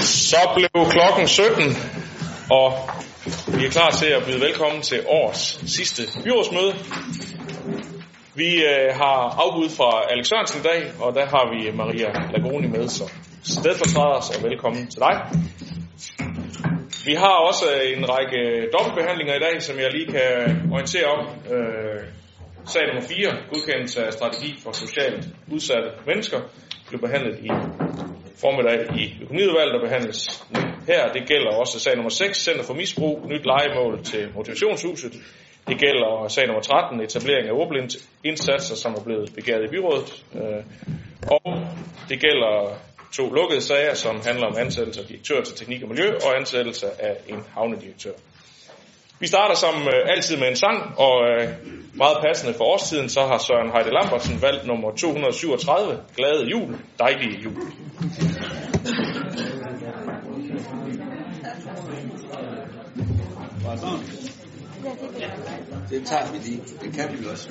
Så blev klokken 17, og vi er klar til at byde velkommen til årets sidste byrådsmøde. Vi øh, har afbud fra Alex Sørensen i dag, og der har vi Maria Lagoni med som stedfortræder, så velkommen til dig. Vi har også øh, en række dobbeltbehandlinger i dag, som jeg lige kan orientere om. Øh, sag nummer 4, godkendelse af strategi for socialt udsatte mennesker, blev behandlet i formiddag i økonomiudvalget, og behandles nu her. Det gælder også sag nummer 6, Center for Misbrug, nyt legemål til motivationshuset. Det gælder sag nummer 13, etablering af ordblindindsatser, som er blevet begæret i byrådet. Øh, og det gælder to lukkede sager, som handler om ansættelse af direktør til teknik og miljø og ansættelse af en havnedirektør. Vi starter som øh, altid med en sang, og øh, meget passende for årstiden, så har Søren Heide Lambertsen valgt nummer 237, Glade jul, dejlige jul. Det tager vi lige. Det kan vi også.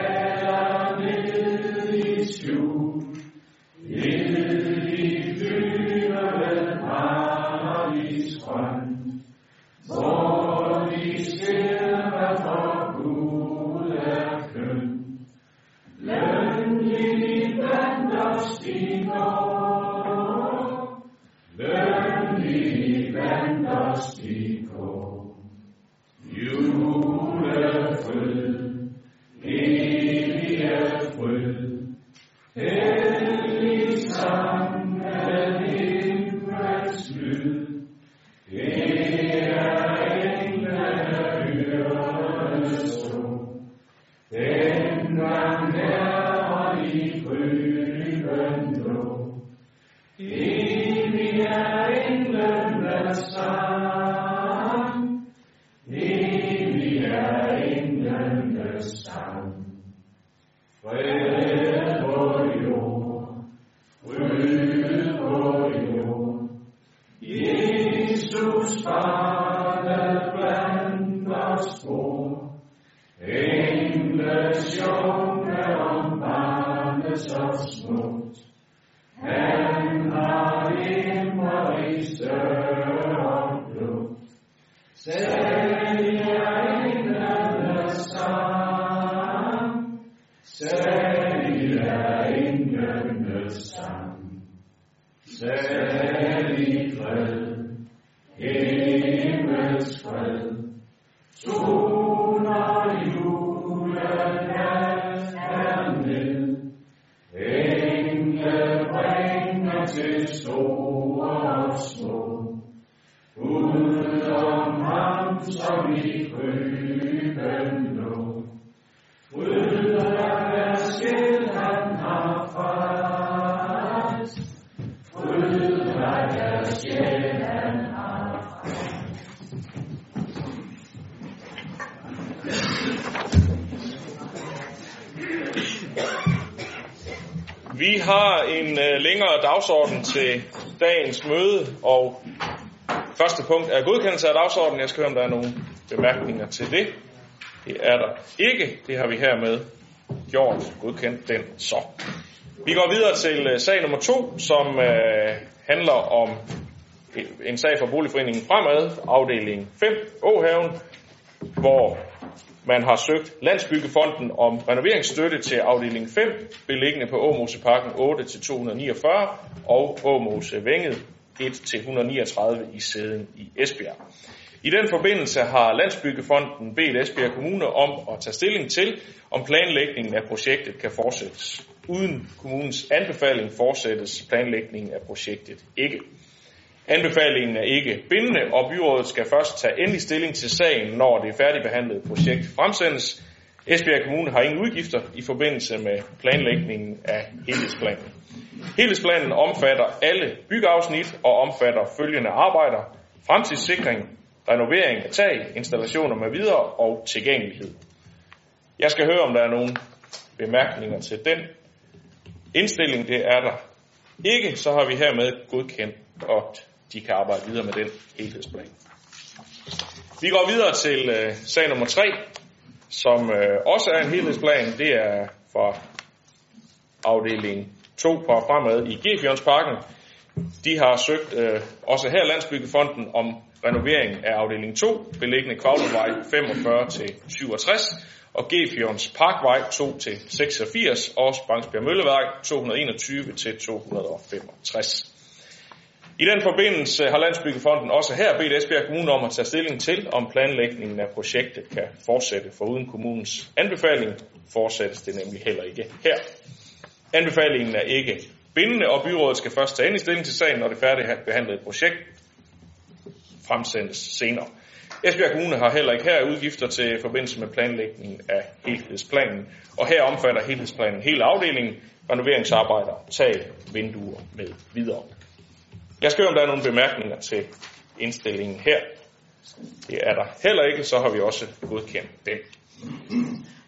ned i flyveren paradis Salig fred. Himmels fred. Toner har en øh, længere dagsorden til dagens møde, og første punkt er godkendelse af dagsordenen. Jeg skal høre, om der er nogle bemærkninger til det. Det er der ikke. Det har vi hermed gjort. Godkendt den så. Vi går videre til øh, sag nummer to, som øh, handler om en sag fra Boligforeningen Fremad, afdeling 5, Åhaven, hvor man har søgt Landsbyggefonden om renoveringsstøtte til afdeling 5, beliggende på Åmoseparken 8-249 og Åmose Vænget 1-139 i sæden i Esbjerg. I den forbindelse har Landsbyggefonden bedt Esbjerg Kommune om at tage stilling til, om planlægningen af projektet kan fortsættes. Uden kommunens anbefaling fortsættes planlægningen af projektet ikke. Anbefalingen er ikke bindende, og byrådet skal først tage endelig stilling til sagen, når det færdigbehandlede projekt fremsendes. Esbjerg Kommune har ingen udgifter i forbindelse med planlægningen af helhedsplanen. Helhedsplanen omfatter alle byggeafsnit og omfatter følgende arbejder, fremtidssikring, renovering af tag, installationer med videre og tilgængelighed. Jeg skal høre, om der er nogle bemærkninger til den indstilling. Det er der ikke, så har vi hermed godkendt, og de kan arbejde videre med den helhedsplan. Vi går videre til øh, sag nummer 3, som øh, også er en helhedsplan. Det er fra afdeling 2 på fremad i Gefjørnsparken. De har søgt øh, også her Landsbyggefonden om renovering af afdeling 2, beliggende Kvavlevej 45 til 67 og Gefjørns Parkvej 2 til 86 og Spangsbjerg Møllevej 221 til 265. I den forbindelse har Landsbyggefonden også her bedt Esbjerg Kommune om at tage stilling til, om planlægningen af projektet kan fortsætte. For uden kommunens anbefaling fortsættes det nemlig heller ikke her. Anbefalingen er ikke bindende, og byrådet skal først tage endelig stilling til sagen, når det færdigbehandlede projekt fremsendes senere. Esbjerg Kommune har heller ikke her udgifter til forbindelse med planlægningen af helhedsplanen, og her omfatter helhedsplanen hele afdelingen, renoveringsarbejder, tag, vinduer med videre. Jeg skal høre, om der er nogle bemærkninger til indstillingen her. Det er der heller ikke, så har vi også godkendt den.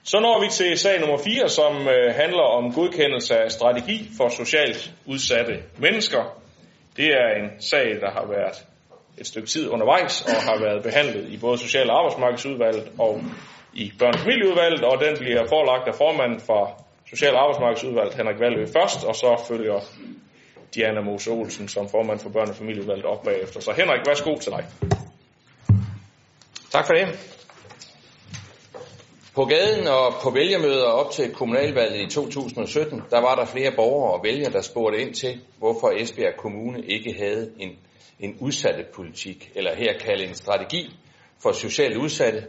Så når vi til sag nummer 4, som øh, handler om godkendelse af strategi for socialt udsatte mennesker. Det er en sag, der har været et stykke tid undervejs og har været behandlet i både Social- og Arbejdsmarkedsudvalget og i Børn- og Familieudvalget, og den bliver forelagt af formanden for Social- og Arbejdsmarkedsudvalget, Henrik Valø, først, og så følger Diana Mose Olsen som formand for Børne- og Familieudvalget op bagefter. Så Henrik, værsgo til dig. Tak for det. På gaden og på vælgermøder op til kommunalvalget i 2017, der var der flere borgere og vælgere, der spurgte ind til, hvorfor Esbjerg Kommune ikke havde en, en udsatte politik, eller her kalde en strategi for socialt udsatte.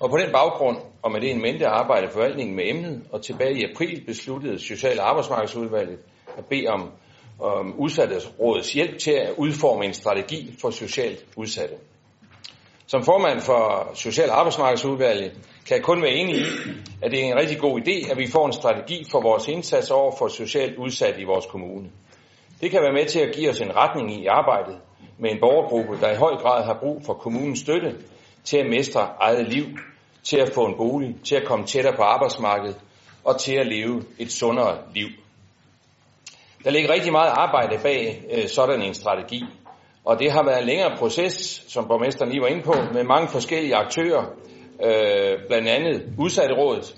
Og på den baggrund, og med det en mente arbejde forvaltningen med emnet, og tilbage i april besluttede Social- og Arbejdsmarkedsudvalget at bede om, Um, om udsattesrådets hjælp til at udforme en strategi for socialt udsatte. Som formand for Social- og Arbejdsmarkedsudvalget kan jeg kun være enig i, at det er en rigtig god idé, at vi får en strategi for vores indsats over for socialt udsatte i vores kommune. Det kan være med til at give os en retning i arbejdet med en borgergruppe, der i høj grad har brug for kommunens støtte til at mestre eget liv, til at få en bolig, til at komme tættere på arbejdsmarkedet og til at leve et sundere liv. Der ligger rigtig meget arbejde bag øh, sådan en strategi, og det har været en længere proces, som borgmesteren lige var inde på, med mange forskellige aktører, øh, blandt andet Udsatterådet,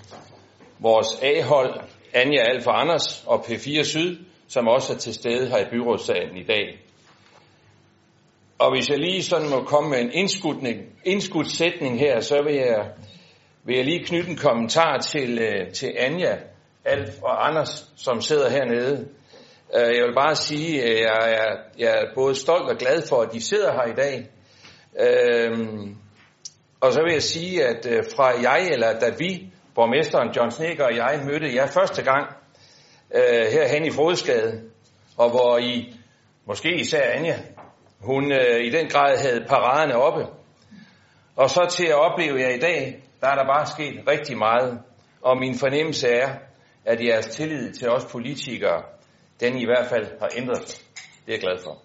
vores A-hold, Anja Alfa Anders og P4 Syd, som også er til stede her i byrådssalen i dag. Og hvis jeg lige sådan må komme med en indskudning, indskudsætning her, så vil jeg, vil jeg lige knytte en kommentar til, øh, til Anja, Alf og Anders, som sidder hernede. Øh, jeg vil bare sige, at jeg er, jeg er både stolt og glad for, at de sidder her i dag. Øhm, og så vil jeg sige, at øh, fra jeg, eller da vi, borgmesteren John Snekker og jeg, mødte jer første gang øh, herhen i Frodesgade, og hvor I, måske især Anja, hun øh, i den grad havde paraderne oppe. Og så til at opleve jer i dag, der er der bare sket rigtig meget. Og min fornemmelse er, at jeres tillid til os politikere, den i hvert fald har ændret sig. Det er jeg glad for.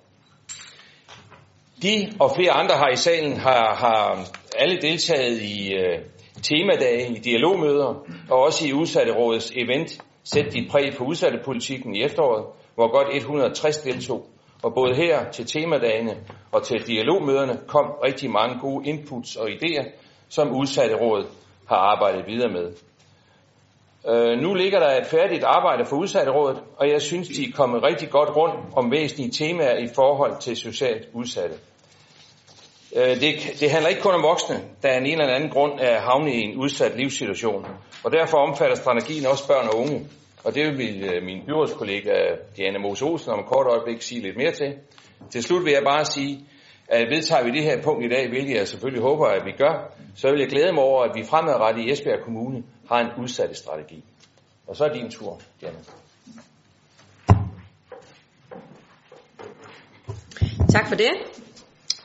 De og flere andre her i salen har, har alle deltaget i øh, temadage, i dialogmøder og også i Udsatterådets event Sæt dit præg på udsattepolitikken i efteråret, hvor godt 160 deltog. Og både her til temadagene og til dialogmøderne kom rigtig mange gode inputs og idéer, som Udsatterådet har arbejdet videre med. Øh, nu ligger der et færdigt arbejde for Udsatterådet, og jeg synes, de er kommet rigtig godt rundt om væsentlige temaer i forhold til socialt udsatte. Øh, det, det handler ikke kun om voksne, der af en eller anden grund er havnet i en udsat livssituation. Og derfor omfatter strategien også børn og unge. Og det vil min øh, byrådskollega Diana Mose Olsen om et kort øjeblik sige lidt mere til. Til slut vil jeg bare sige, at vedtager vi det her punkt i dag, hvilket jeg selvfølgelig håber, at vi gør, så vil jeg glæde mig over, at vi fremadrettet i Esbjerg Kommune har en udsatte strategi. Og så er din tur, Janne. Tak for det.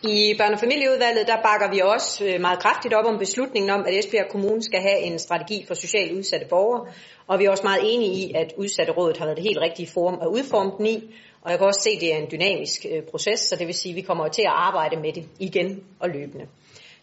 I børne- og familieudvalget der bakker vi også øh, meget kraftigt op om beslutningen om, at Esbjerg Kommune skal have en strategi for socialt udsatte borgere, og vi er også meget enige i, at udsatte rådet har været det helt rigtige forum at udforme den i, og jeg kan også se, at det er en dynamisk øh, proces, så det vil sige, at vi kommer til at arbejde med det igen og løbende.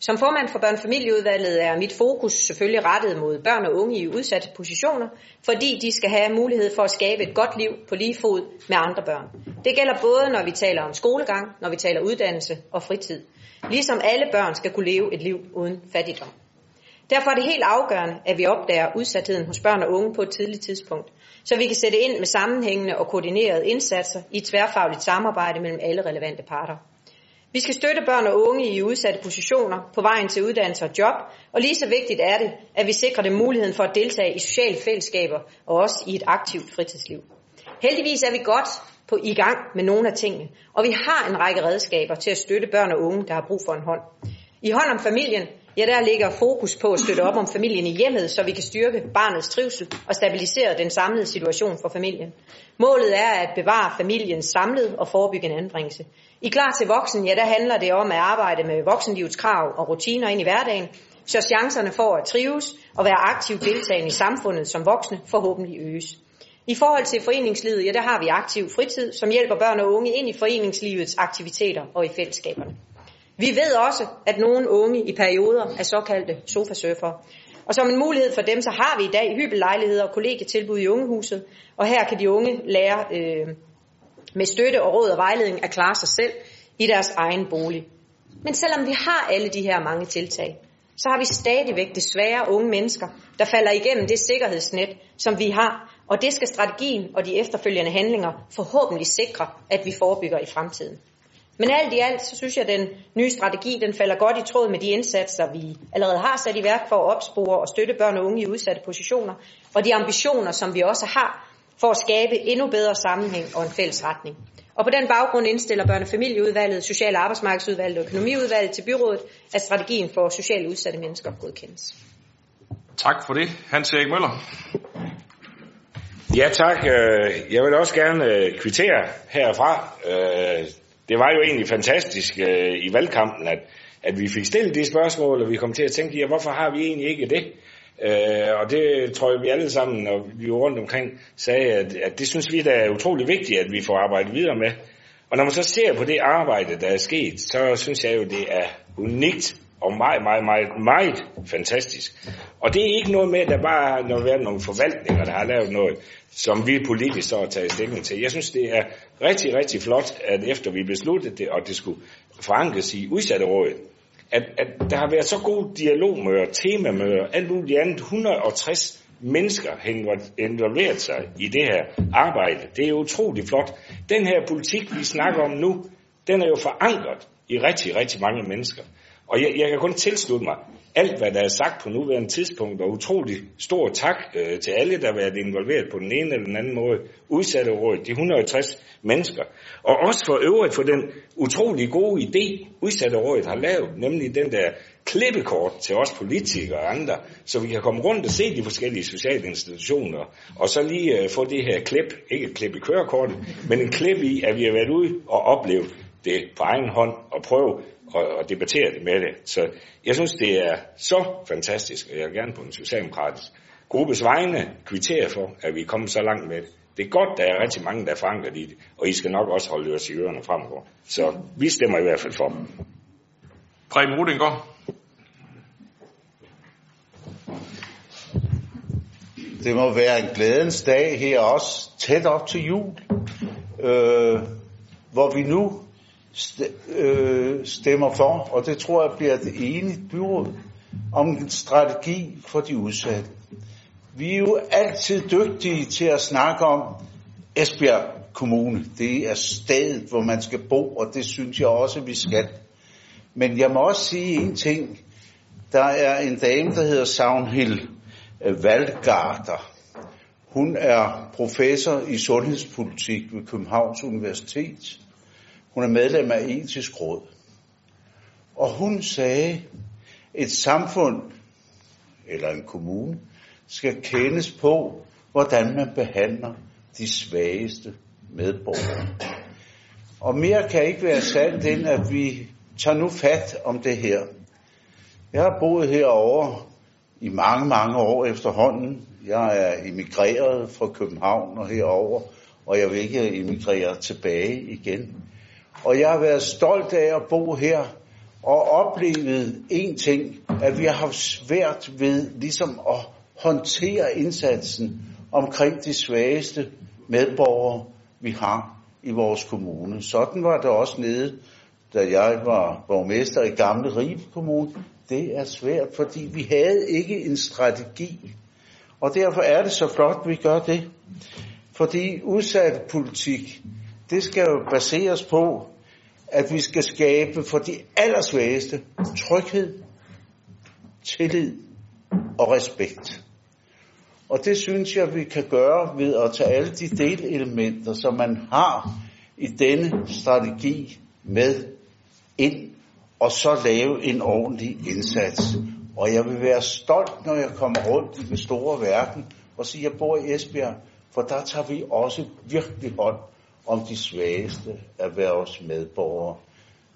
Som formand for børnefamilieudvalget er mit fokus selvfølgelig rettet mod børn og unge i udsatte positioner, fordi de skal have mulighed for at skabe et godt liv på lige fod med andre børn. Det gælder både, når vi taler om skolegang, når vi taler uddannelse og fritid. Ligesom alle børn skal kunne leve et liv uden fattigdom. Derfor er det helt afgørende, at vi opdager udsatheden hos børn og unge på et tidligt tidspunkt, så vi kan sætte ind med sammenhængende og koordinerede indsatser i tværfagligt samarbejde mellem alle relevante parter. Vi skal støtte børn og unge i udsatte positioner på vejen til uddannelse og job, og lige så vigtigt er det, at vi sikrer dem muligheden for at deltage i sociale fællesskaber og også i et aktivt fritidsliv. Heldigvis er vi godt på i gang med nogle af tingene, og vi har en række redskaber til at støtte børn og unge, der har brug for en hånd. I hånd om familien, ja der ligger fokus på at støtte op om familien i hjemmet, så vi kan styrke barnets trivsel og stabilisere den samlede situation for familien. Målet er at bevare familiens samlede og forebygge en anbringelse. I Klar til voksen, ja der handler det om at arbejde med voksenlivets krav og rutiner ind i hverdagen, så chancerne for at trives og være aktivt deltagende i samfundet som voksne forhåbentlig øges. I forhold til foreningslivet, ja, der har vi aktiv fritid, som hjælper børn og unge ind i foreningslivets aktiviteter og i fællesskaberne. Vi ved også, at nogle unge i perioder er såkaldte sofasurfere. Og som en mulighed for dem, så har vi i dag hybellejligheder og kollegetilbud i ungehuset, og her kan de unge lære øh, med støtte og råd og vejledning at klare sig selv i deres egen bolig. Men selvom vi har alle de her mange tiltag, så har vi stadigvæk desværre unge mennesker, der falder igennem det sikkerhedsnet, som vi har, og det skal strategien og de efterfølgende handlinger forhåbentlig sikre, at vi forebygger i fremtiden. Men alt i alt, så synes jeg, at den nye strategi, den falder godt i tråd med de indsatser, vi allerede har sat i værk for at opspore og støtte børn og unge i udsatte positioner, og de ambitioner, som vi også har for at skabe endnu bedre sammenhæng og en fælles retning. Og på den baggrund indstiller børnefamilieudvalget, Social- og Arbejdsmarkedsudvalget og Økonomiudvalget til byrådet, at strategien for socialt udsatte mennesker godkendes. Tak for det. Hans Erik Møller. Ja tak. Jeg vil også gerne kvittere herfra. Det var jo egentlig fantastisk i valgkampen, at, at vi fik stillet de spørgsmål, og vi kom til at tænke, ja, hvorfor har vi egentlig ikke det? Øh, og det tror jeg, vi alle sammen, når vi var rundt omkring, sagde, at, at det synes vi, der er utrolig vigtigt, at vi får arbejdet videre med. Og når man så ser på det arbejde, der er sket, så synes jeg jo, det er unikt og meget, meget, meget, meget fantastisk. Og det er ikke noget med, at der bare har været nogle forvaltninger, der har lavet noget, som vi politisk så har taget stilling til. Jeg synes, det er rigtig, rigtig flot, at efter vi besluttede det, og det skulle forankres i udsatterådet, at, at der har været så gode dialogmøder, temamøder, alt muligt andet, 160 mennesker har involveret sig i det her arbejde. Det er utrolig flot. Den her politik, vi snakker om nu, den er jo forankret i rigtig, rigtig mange mennesker. Og jeg, jeg kan kun tilslutte mig alt, hvad der er sagt på nuværende tidspunkt, og utrolig stor tak øh, til alle, der har været involveret på den ene eller den anden måde. Udsatte råd, de 160 mennesker. Og også for øvrigt for den utrolig gode idé, udsatte rådet har lavet, nemlig den der klippekort til os politikere og andre, så vi kan komme rundt og se de forskellige sociale institutioner, og så lige øh, få det her klip, ikke et klip i kørekortet, men en klip i, at vi har været ude og oplevet det på egen hånd og prøve og, og debattere det med det. Så jeg synes, det er så fantastisk, og jeg vil gerne på en socialdemokratisk gruppes vegne kvittere for, at vi er kommet så langt med det. Det er godt, der er rigtig mange, der er forankret i det, og I skal nok også holde os i ørerne fremover. Så vi stemmer i hvert fald for. Preben Rudinggaard. Det må være en glædens dag her også, tæt op til jul, øh, hvor vi nu Øh, stemmer for, og det tror jeg bliver det enige byråd, om en strategi for de udsatte. Vi er jo altid dygtige til at snakke om Esbjerg Kommune. Det er stedet, hvor man skal bo, og det synes jeg også, vi skal. Men jeg må også sige en ting. Der er en dame, der hedder Savnhild øh, Valgarter. Hun er professor i sundhedspolitik ved Københavns Universitet. Hun er medlem af etisk råd. Og hun sagde, et samfund eller en kommune skal kendes på, hvordan man behandler de svageste medborgere. Og mere kan ikke være sandt end, at vi tager nu fat om det her. Jeg har boet herovre i mange, mange år efterhånden. Jeg er emigreret fra København og herover, og jeg vil ikke emigrere tilbage igen. Og jeg har været stolt af at bo her og oplevet en ting, at vi har haft svært ved ligesom at håndtere indsatsen omkring de svageste medborgere, vi har i vores kommune. Sådan var det også nede, da jeg var borgmester i Gamle Ribe Kommune. Det er svært, fordi vi havde ikke en strategi. Og derfor er det så flot, at vi gør det. Fordi udsat politik, det skal jo baseres på, at vi skal skabe for de allersvageste tryghed, tillid og respekt. Og det synes jeg, vi kan gøre ved at tage alle de delelementer, som man har i denne strategi med ind, og så lave en ordentlig indsats. Og jeg vil være stolt, når jeg kommer rundt i den store verden og siger, at jeg bor i Esbjerg, for der tager vi også virkelig hånd om de svageste af vores medborgere.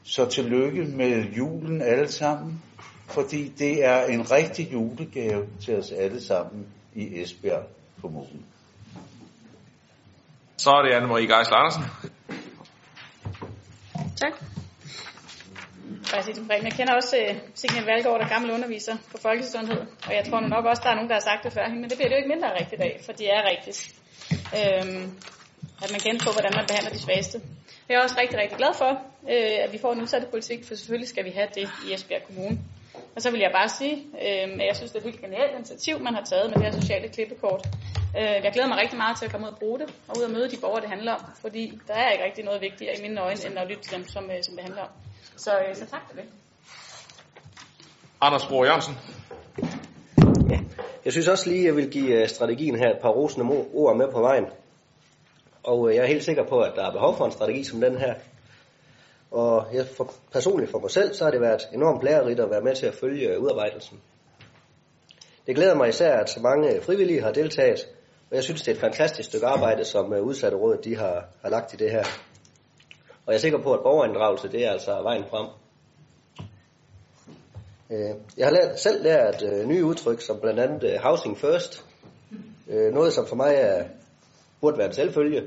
Så tillykke med julen alle sammen, fordi det er en rigtig julegave til os alle sammen i Esbjerg Kommune. Så er det Anne-Marie Geisler Andersen. Tak. Jeg kender også uh, Signe Valgaard, der er gammel underviser på folkesundhed, og jeg tror nok også, der er nogen, der har sagt det før men det bliver det jo ikke mindre rigtigt af, for det er rigtigt. Øhm, at man kender på, hvordan man behandler de svageste. Jeg er også rigtig, rigtig glad for, øh, at vi får en udsatte politik, for selvfølgelig skal vi have det i Esbjerg Kommune. Og så vil jeg bare sige, øh, at jeg synes, det er et helt genialt initiativ, man har taget med det her sociale klippekort. Øh, jeg glæder mig rigtig meget til at komme ud og bruge det, og ud og møde de borgere, det handler om. Fordi der er ikke rigtig noget vigtigere i mine øjne, end at lytte til dem, som, øh, som det handler om. Så, øh, så tak for det. Anders Bro Jørgensen. Ja. Jeg synes også lige, at jeg vil give øh, strategien her et par rosende ord med på vejen. Og øh, jeg er helt sikker på, at der er behov for en strategi som den her. Og jeg for, personligt for mig selv, så har det været enormt lærerigt at være med til at følge øh, udarbejdelsen. Det glæder mig især, at så mange øh, frivillige har deltaget, og jeg synes, det er et fantastisk stykke arbejde, som udsatte råd de har, har lagt i det her. Og jeg er sikker på, at borgerinddragelse, det er altså vejen frem. Jeg har lært, selv lært nye udtryk, som blandt andet housing first. Noget, som for mig er, burde være en selvfølge.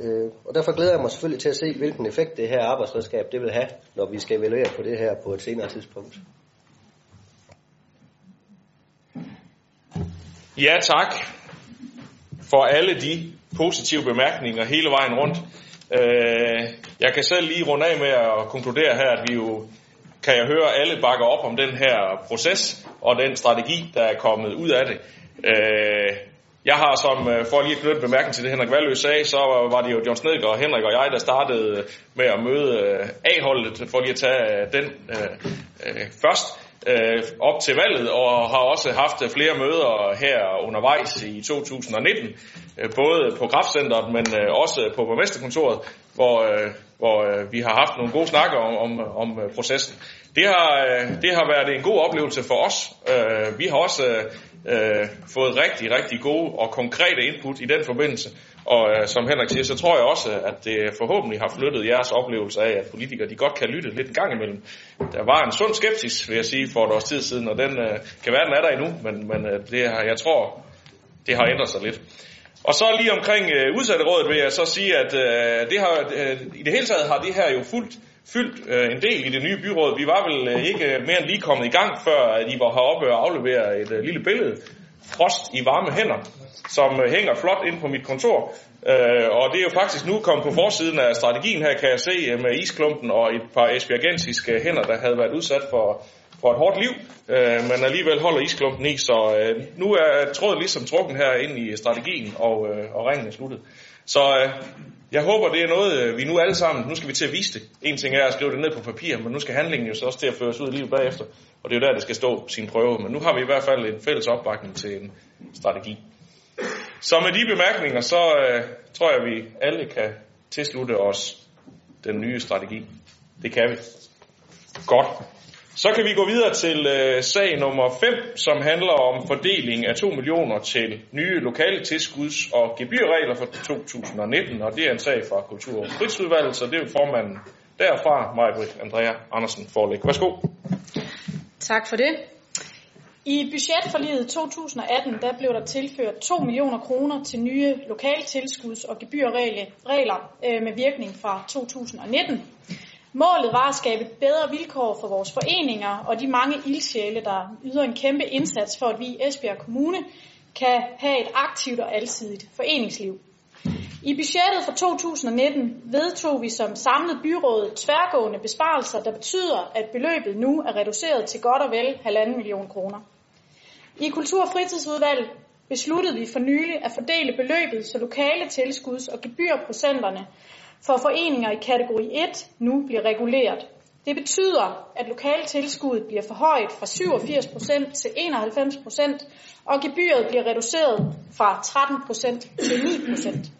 Øh, og derfor glæder jeg mig selvfølgelig til at se, hvilken effekt det her arbejdsredskab det vil have, når vi skal evaluere på det her på et senere tidspunkt. Ja, tak for alle de positive bemærkninger hele vejen rundt. Øh, jeg kan selv lige runde af med at konkludere her, at vi jo kan jeg høre, alle bakker op om den her proces og den strategi, der er kommet ud af det. Øh, jeg har som, øh, for lige at knytte bemærkning til det Henrik Valø sagde, så var det jo John Snedgaard og Henrik og jeg, der startede øh, med at møde øh, A-holdet, for lige at tage den øh, først øh, op til valget, og har også haft flere møder her undervejs i 2019, både på kraftcenteret, men også på borgmesterkontoret, hvor, øh, hvor vi har haft nogle gode snakker om, om, om processen. Det har, det har været en god oplevelse for os. Vi har også øh, fået rigtig, rigtig gode og konkrete input i den forbindelse. Og øh, som Henrik siger, så tror jeg også, at det forhåbentlig har flyttet jeres oplevelse af, at politikere de godt kan lytte lidt en gang imellem. Der var en sund skepsis, vil jeg sige, for et års tid siden, og den øh, kan være, den er der endnu, men, men øh, det har, jeg tror, det har ændret sig lidt. Og så lige omkring øh, udsatterådet vil jeg så sige, at øh, det har, øh, i det hele taget har det her jo fuldt fyldt øh, en del i det nye byråd. Vi var vel øh, ikke mere end lige kommet i gang, før at I var heroppe og aflevere et øh, lille billede. Frost i varme hænder, som øh, hænger flot ind på mit kontor. Øh, og det er jo faktisk nu kommet på forsiden af strategien her, kan jeg se, øh, med isklumpen og et par esbjergensiske hænder, der havde været udsat for, for et hårdt liv, øh, men alligevel holder isklumpen i. Så øh, nu er tråden ligesom trukken her ind i strategien, og, øh, og ringen er sluttet. Så øh, jeg håber, det er noget, øh, vi nu alle sammen, nu skal vi til at vise det. En ting er at skrive det ned på papir, men nu skal handlingen jo så også til at føres ud i livet bagefter. Og det er jo der, det skal stå sin prøve. Men nu har vi i hvert fald en fælles opbakning til en strategi. Så med de bemærkninger, så øh, tror jeg, vi alle kan tilslutte os den nye strategi. Det kan vi. Godt. Så kan vi gå videre til øh, sag nummer 5, som handler om fordeling af 2 millioner til nye lokale tilskuds- og gebyrregler for 2019, og det er en sag fra Kultur- og Fritidsudvalget, så det er formanden Derfra Majbrit Andrea Andersen Forlæg. Værsgo. Tak for det. I budgetforliget 2018 der blev der tilført 2 millioner kroner til nye lokale tilskuds- og gebyrregler øh, med virkning fra 2019. Målet var at skabe bedre vilkår for vores foreninger og de mange ildsjæle, der yder en kæmpe indsats for, at vi i Esbjerg Kommune kan have et aktivt og alsidigt foreningsliv. I budgettet for 2019 vedtog vi som samlet byråd tværgående besparelser, der betyder, at beløbet nu er reduceret til godt og vel 1,5 million kroner. I Kultur- og Fritidsudvalget besluttede vi for nylig at fordele beløbet, så lokale tilskuds- og gebyrprocenterne for foreninger i kategori 1 nu bliver reguleret. Det betyder, at lokale tilskuddet bliver forhøjet fra 87% til 91%, og gebyret bliver reduceret fra 13% til 9%.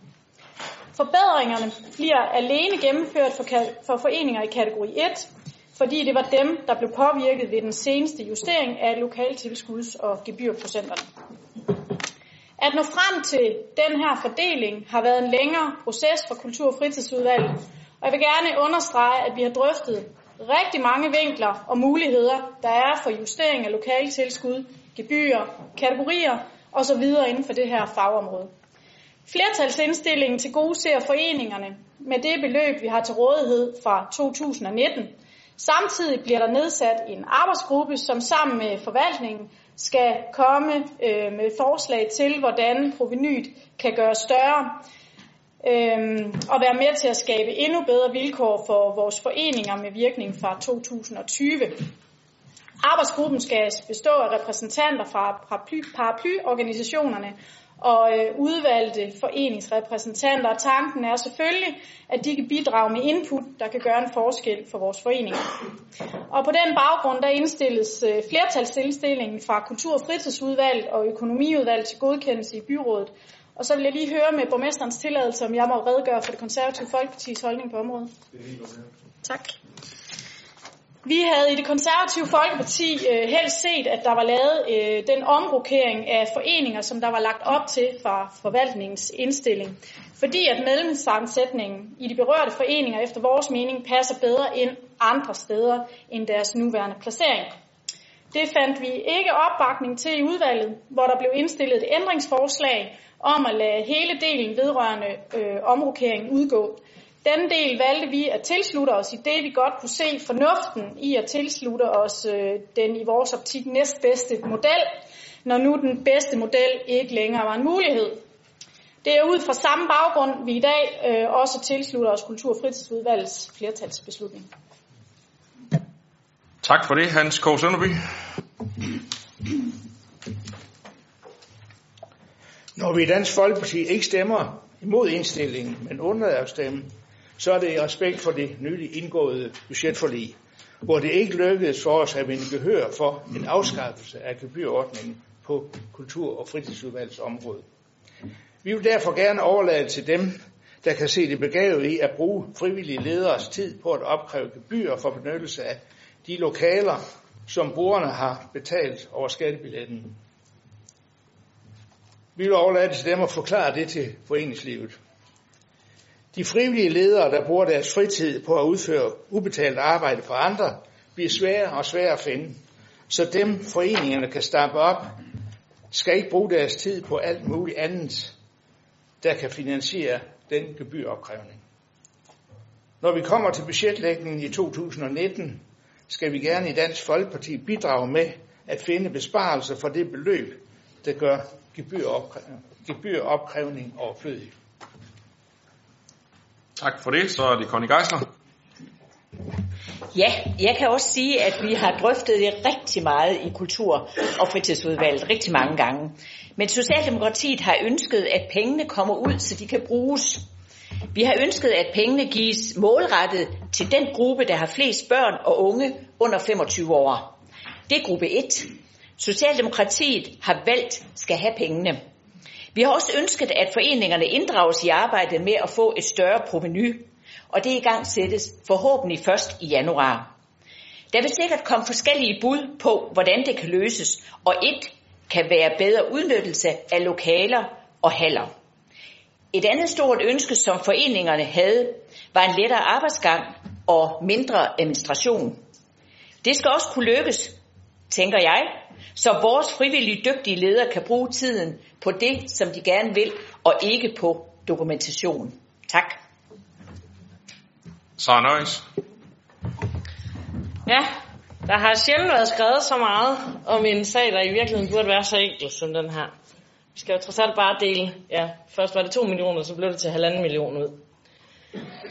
Forbedringerne bliver alene gennemført for, for foreninger i kategori 1, fordi det var dem, der blev påvirket ved den seneste justering af lokaltilskuds- og gebyrprocenterne. At nå frem til den her fordeling har været en længere proces for Kultur- og Fritidsudvalget, og jeg vil gerne understrege, at vi har drøftet rigtig mange vinkler og muligheder, der er for justering af lokaltilskud, gebyrer, kategorier osv. inden for det her fagområde. Flertalsindstillingen til gode ser foreningerne med det beløb, vi har til rådighed fra 2019. Samtidig bliver der nedsat en arbejdsgruppe, som sammen med forvaltningen skal komme øh, med forslag til, hvordan provenyet kan gøres større øh, og være med til at skabe endnu bedre vilkår for vores foreninger med virkning fra 2020. Arbejdsgruppen skal bestå af repræsentanter fra paraplyorganisationerne og øh, udvalgte foreningsrepræsentanter. Og tanken er selvfølgelig, at de kan bidrage med input, der kan gøre en forskel for vores foreninger. Og på den baggrund, der indstilles øh, fra Kultur- og Fritidsudvalget og Økonomiudvalget til godkendelse i byrådet. Og så vil jeg lige høre med borgmesterens tilladelse, om jeg må redegøre for det konservative folkepartis holdning på området. Tak. Vi havde i det konservative Folkeparti øh, helst set, at der var lavet øh, den omrokering af foreninger, som der var lagt op til fra forvaltningens indstilling. Fordi at medlemssammensætningen i de berørte foreninger efter vores mening passer bedre ind andre steder end deres nuværende placering. Det fandt vi ikke opbakning til i udvalget, hvor der blev indstillet et ændringsforslag om at lade hele delen vedrørende øh, omrokering udgå. Den del valgte vi at tilslutte os i det, vi godt kunne se fornuften i at tilslutte os øh, den i vores optik næstbedste model, når nu den bedste model ikke længere var en mulighed. Det er ud fra samme baggrund, vi i dag øh, også tilslutter os Kultur- og Fritidsudvalgets flertalsbeslutning. Tak for det, Hans K. Sønderby. Når vi i Dansk Folkeparti ikke stemmer imod indstillingen, men undlader at stemme, så er det i respekt for det nylig indgåede budgetforlig, hvor det ikke lykkedes for os at vinde gehør for en afskaffelse af gebyrordningen på kultur- og fritidsudvalgets område. Vi vil derfor gerne overlade til dem, der kan se det begavet i at bruge frivillige lederes tid på at opkræve gebyr for benyttelse af de lokaler, som brugerne har betalt over skattebilletten. Vi vil overlade til dem at forklare det til foreningslivet. De frivillige ledere, der bruger deres fritid på at udføre ubetalt arbejde for andre, bliver svære og svære at finde. Så dem foreningerne kan stappe op, skal ikke bruge deres tid på alt muligt andet, der kan finansiere den gebyropkrævning. Når vi kommer til budgetlægningen i 2019, skal vi gerne i Dansk Folkeparti bidrage med at finde besparelser for det beløb, der gør gebyropkrævning overflødig. Tak for det. Så er det Conny Geisler. Ja, jeg kan også sige, at vi har drøftet det rigtig meget i Kultur- og Fritidsudvalget, rigtig mange gange. Men Socialdemokratiet har ønsket, at pengene kommer ud, så de kan bruges. Vi har ønsket, at pengene gives målrettet til den gruppe, der har flest børn og unge under 25 år. Det er gruppe 1. Socialdemokratiet har valgt skal have pengene. Vi har også ønsket, at foreningerne inddrages i arbejdet med at få et større proveny, og det i gang sættes forhåbentlig først i januar. Der vil sikkert komme forskellige bud på, hvordan det kan løses, og et kan være bedre udnyttelse af lokaler og haller. Et andet stort ønske, som foreningerne havde, var en lettere arbejdsgang og mindre administration. Det skal også kunne lykkes, tænker jeg, så vores frivillige dygtige ledere kan bruge tiden på det, som de gerne vil, og ikke på dokumentation. Tak. Sara Nøjes. Ja, der har sjældent været skrevet så meget om en sag, der i virkeligheden burde være så enkel som den her. Vi skal jo trods alt bare dele, ja, først var det 2 millioner, så blev det til halvanden million ud.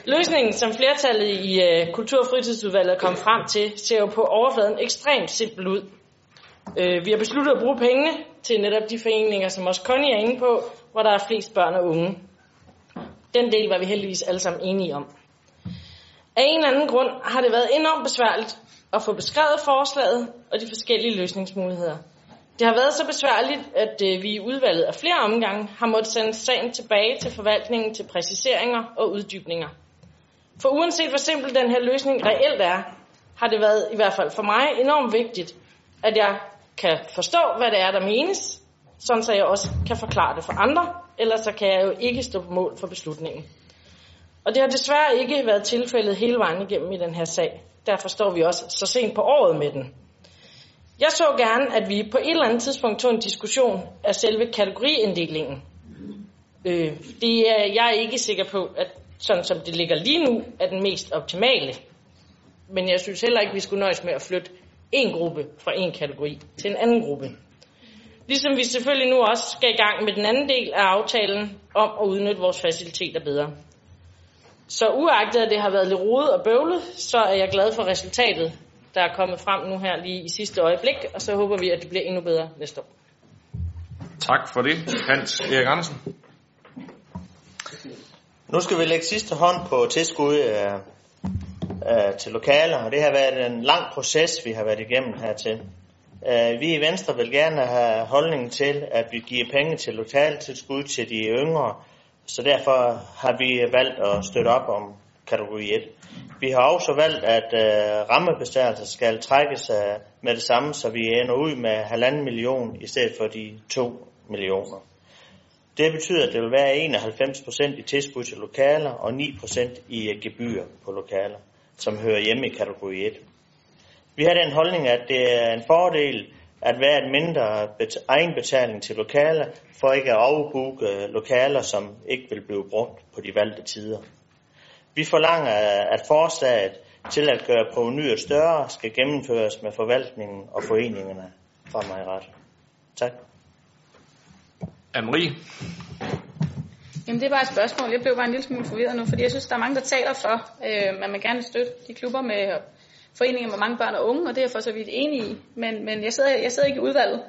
Løsningen, som flertallet i øh, Kultur- og fritidsudvalget kom frem til, ser jo på overfladen ekstremt simpel ud. Øh, vi har besluttet at bruge pengene til netop de foreninger, som også Connie er inde på, hvor der er flest børn og unge. Den del var vi heldigvis alle sammen enige om. Af en eller anden grund har det været enormt besværligt at få beskrevet forslaget og de forskellige løsningsmuligheder. Det har været så besværligt, at øh, vi i udvalget af flere omgange har måttet sende sagen tilbage til forvaltningen til præciseringer og uddybninger. For uanset hvor simpel den her løsning reelt er, har det været i hvert fald for mig enormt vigtigt, at jeg kan forstå, hvad det er, der menes, sådan så jeg også kan forklare det for andre, ellers så kan jeg jo ikke stå på mål for beslutningen. Og det har desværre ikke været tilfældet hele vejen igennem i den her sag. Derfor står vi også så sent på året med den. Jeg så gerne, at vi på et eller andet tidspunkt tog en diskussion af selve kategoriinddelingen. Øh, det er jeg er ikke sikker på, at sådan som det ligger lige nu, er den mest optimale. Men jeg synes heller ikke, vi skulle nøjes med at flytte en gruppe fra en kategori til en anden gruppe. Ligesom vi selvfølgelig nu også skal i gang med den anden del af aftalen om at udnytte vores faciliteter bedre. Så uagtet at det har været lidt rodet og bøvlet, så er jeg glad for resultatet, der er kommet frem nu her lige i sidste øjeblik, og så håber vi, at det bliver endnu bedre næste år. Tak for det, Hans Erik Andersen. Nu skal vi lægge sidste hånd på tilskud øh, øh, til lokaler, og det har været en lang proces, vi har været igennem hertil. Øh, vi i Venstre vil gerne have holdningen til, at vi giver penge til lokaltilskud til de yngre, så derfor har vi valgt at støtte op om kategori 1. Vi har også valgt, at øh, rammebestærelser skal trækkes af med det samme, så vi ender ud med halvanden million i stedet for de 2 millioner. Det betyder, at det vil være 91% i tilskud til lokaler og 9% i øh, gebyr på lokaler, som hører hjemme i kategori 1. Vi har den holdning, at det er en fordel at være en mindre bet- egenbetaling til lokaler, for ikke at overbooke øh, lokaler, som ikke vil blive brugt på de valgte tider. Vi forlanger, at forslaget til at gøre provenyet større skal gennemføres med forvaltningen og foreningerne fremadrettet. Tak. Anne-Marie. Jamen det er bare et spørgsmål. Jeg blev bare en lille smule forvirret nu, fordi jeg synes, der er mange, der taler for, øh, at man gerne vil støtte de klubber med foreninger med mange børn og unge, og det er jeg for så vidt enig i. Men, men jeg, sidder, jeg sidder ikke i udvalget.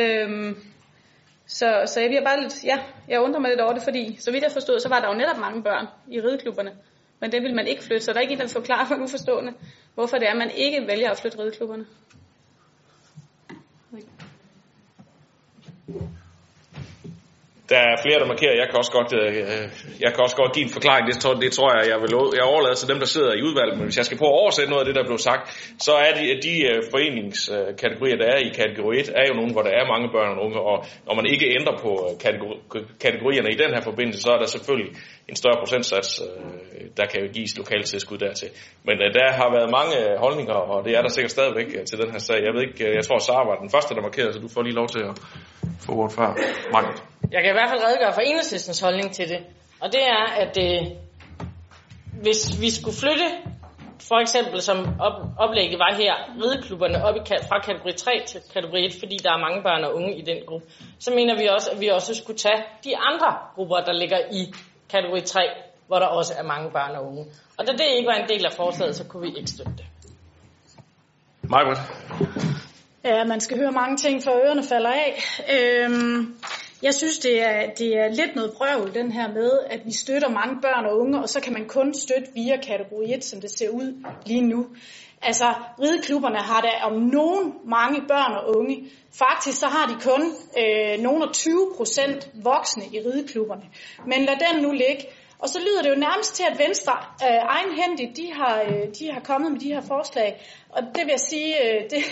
Øhm, så, så jeg bliver bare lidt, ja, jeg undrer mig lidt over det, fordi så vidt jeg forstod, så var der jo netop mange børn i rideklubberne. Men det vil man ikke flytte, så der er ikke en, der vil forklare for uforstående, hvorfor det er, at man ikke vælger at flytte rideklubberne. Der er flere, der markerer. Jeg kan også godt, øh, jeg kan også godt give en forklaring. Det tror, det tror jeg, jeg vil jeg overlader til dem, der sidder i udvalget. Men hvis jeg skal prøve at oversætte noget af det, der blev sagt, så er de, de øh, foreningskategorier, der er i kategori 1, er jo nogle, hvor der er mange børn og unge. Og når man ikke ændrer på øh, kategorierne i den her forbindelse, så er der selvfølgelig en større procentsats, øh, der kan gives lokale tilskud dertil. Men øh, der har været mange øh, holdninger, og det er der sikkert stadigvæk øh, til den her sag. Jeg ved ikke, øh, jeg tror, Sara var den første, der markerede, så du får lige lov til at få ordet før. Margaret. Jeg kan i hvert fald redegøre for enhedslistens holdning til det. Og det er, at øh, hvis vi skulle flytte, for eksempel som op, oplægget var her, rideklubberne op i, fra kategori 3 til kategori 1, fordi der er mange børn og unge i den gruppe, så mener vi også, at vi også skulle tage de andre grupper, der ligger i kategori 3, hvor der også er mange børn og unge. Og da det ikke var en del af forslaget, så kunne vi ikke støtte det. Margaret. Ja, man skal høre mange ting, før ørerne falder af. Øhm, jeg synes, det er, det er lidt noget prøvel, den her med, at vi støtter mange børn og unge, og så kan man kun støtte via kategori 1, som det ser ud lige nu. Altså, rideklubberne har da om nogen mange børn og unge. Faktisk så har de kun øh, nogen af 20 procent voksne i rideklubberne. Men lad den nu ligge. Og så lyder det jo nærmest til, at Venstre øh, egenhændigt, de har, øh, de har kommet med de her forslag. Og det vil jeg sige, øh, det,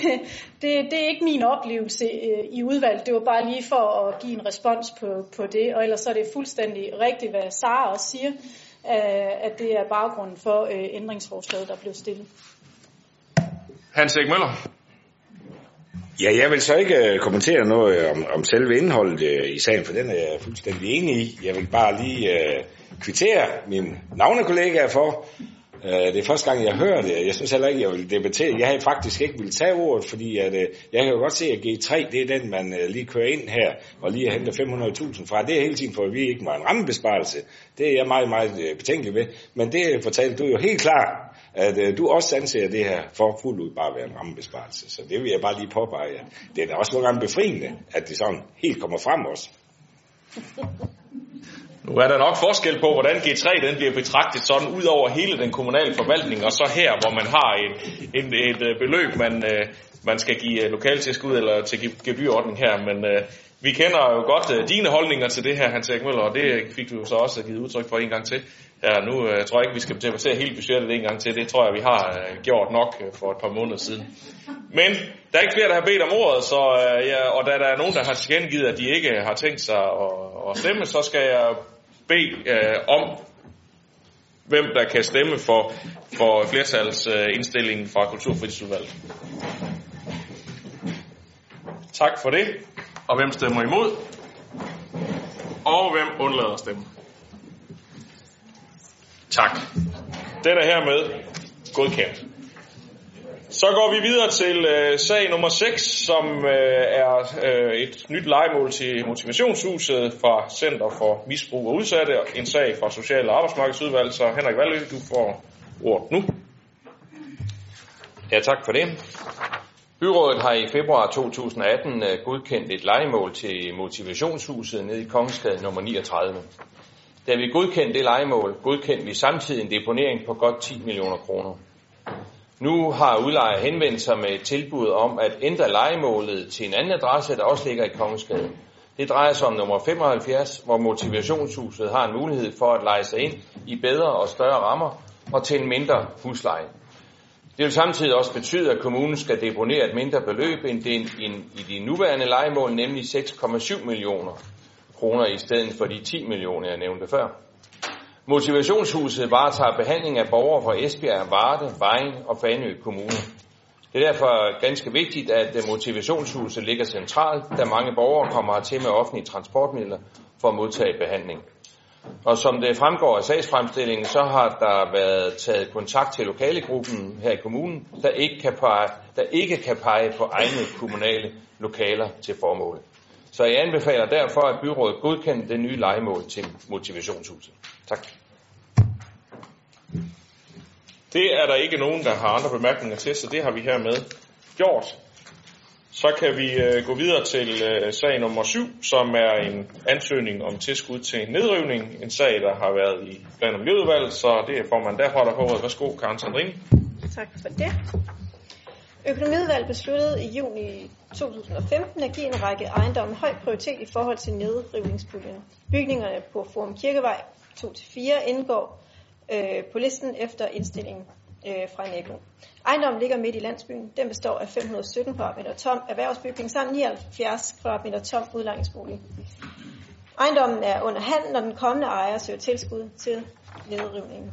det, det er ikke min oplevelse øh, i udvalget. Det var bare lige for at give en respons på, på det. Og ellers så er det fuldstændig rigtigt, hvad Sara også siger. Øh, at det er baggrunden for øh, ændringsforslaget, der blev stillet. Hans Erik Møller. Ja, jeg vil så ikke øh, kommentere noget øh, om, om selve indholdet øh, i sagen, for den er jeg fuldstændig enig i. Jeg vil bare lige uh, kvittere min navnekollega for. Uh, det er første gang, jeg hører det. Jeg synes heller ikke, jeg vil debattere. Jeg havde faktisk ikke vil tage ordet, fordi at, uh, jeg kan jo godt se, at G3, det er den, man uh, lige kører ind her, og lige henter 500.000 fra. Det er hele tiden for, at vi ikke må en rammebesparelse. Det er jeg meget, meget uh, betænkelig ved. Men det fortalte du jo helt klart, at øh, du også anser det her for fuldt ud bare at være en rammebesparelse. Så det vil jeg bare lige påpege. Det er da også nogle gange befriende, at det sådan helt kommer frem også. Nu er der nok forskel på, hvordan G3 den bliver betragtet sådan ud over hele den kommunale forvaltning, og så her, hvor man har et, et, et beløb, man, øh, man skal give øh, lokaltilskud eller til gebyrordning her. Men uh, vi kender jo godt uh, dine holdninger til det her, Hans Erik Møller, og det fik du jo så også givet udtryk for en gang til. Ja, nu uh, tror jeg ikke, vi skal debattere hele budgettet en gang til. Det tror jeg, vi har øh, gjort nok øh, for et par måneder siden. Men der er ikke flere, der har bedt om ordet, så, ja, og da der er nogen, der har tilkendegivet, at de ikke har tænkt sig at, at stemme, så skal jeg bede øh, om, hvem der kan stemme for, for flertalsindstillingen fra Kulturfritidsudvalget. Tak for det. Og hvem stemmer imod? Og hvem undlader at stemme? Tak. Den er hermed godkendt. Så går vi videre til øh, sag nummer 6, som øh, er øh, et nyt legemål til motivationshuset fra Center for Misbrug og Udsatte. En sag fra Social- og Arbejdsmarkedsudvalget. Så Henrik Valø, du får ordet nu. Ja, tak for det. Byrådet har i februar 2018 øh, godkendt et legemål til motivationshuset nede i Kongensgade nummer 39. Da vi godkendte det legemål, godkendte vi samtidig en deponering på godt 10 millioner kroner. Nu har udlejer henvendt sig med et tilbud om at ændre legemålet til en anden adresse, der også ligger i Kongensgade. Det drejer sig om nummer 75, hvor motivationshuset har en mulighed for at lege sig ind i bedre og større rammer og til en mindre husleje. Det vil samtidig også betyde, at kommunen skal deponere et mindre beløb end det i de nuværende legemål, nemlig 6,7 millioner kroner i stedet for de 10 millioner, jeg nævnte før. Motivationshuset varetager behandling af borgere fra Esbjerg, Varde, Vejen og Fanø Kommune. Det er derfor ganske vigtigt, at motivationshuset ligger centralt, da mange borgere kommer hertil med offentlige transportmidler for at modtage behandling. Og som det fremgår af sagsfremstillingen, så har der været taget kontakt til lokalegruppen her i kommunen, der ikke kan pege, der ikke kan pege på egne kommunale lokaler til formålet. Så jeg anbefaler derfor, at byrådet godkender det nye legemål til motivationshuset. Tak. Det er der ikke nogen, der har andre bemærkninger til, så det har vi hermed gjort. Så kan vi øh, gå videre til øh, sag nummer 7, som er en ansøgning om tilskud til nedrivning. En sag, der har været i plan- og miljøudvalget, så det er man der holder håret. Værsgo, Karen Sandrine. Tak for det. Økonomiudvalget besluttede i juni 2015 at give en række ejendomme høj prioritet i forhold til nedrivningspuljen. Bygningerne på Forum Kirkevej 2-4 indgår øh, på listen efter indstillingen øh, fra NABO. Ejendommen ligger midt i landsbyen. Den består af 517 kvadratmeter tom erhvervsbygning samt 79 kvadratmeter tom udlejningsbolig. Ejendommen er under handel, når den kommende ejer søger tilskud til nedrivningen.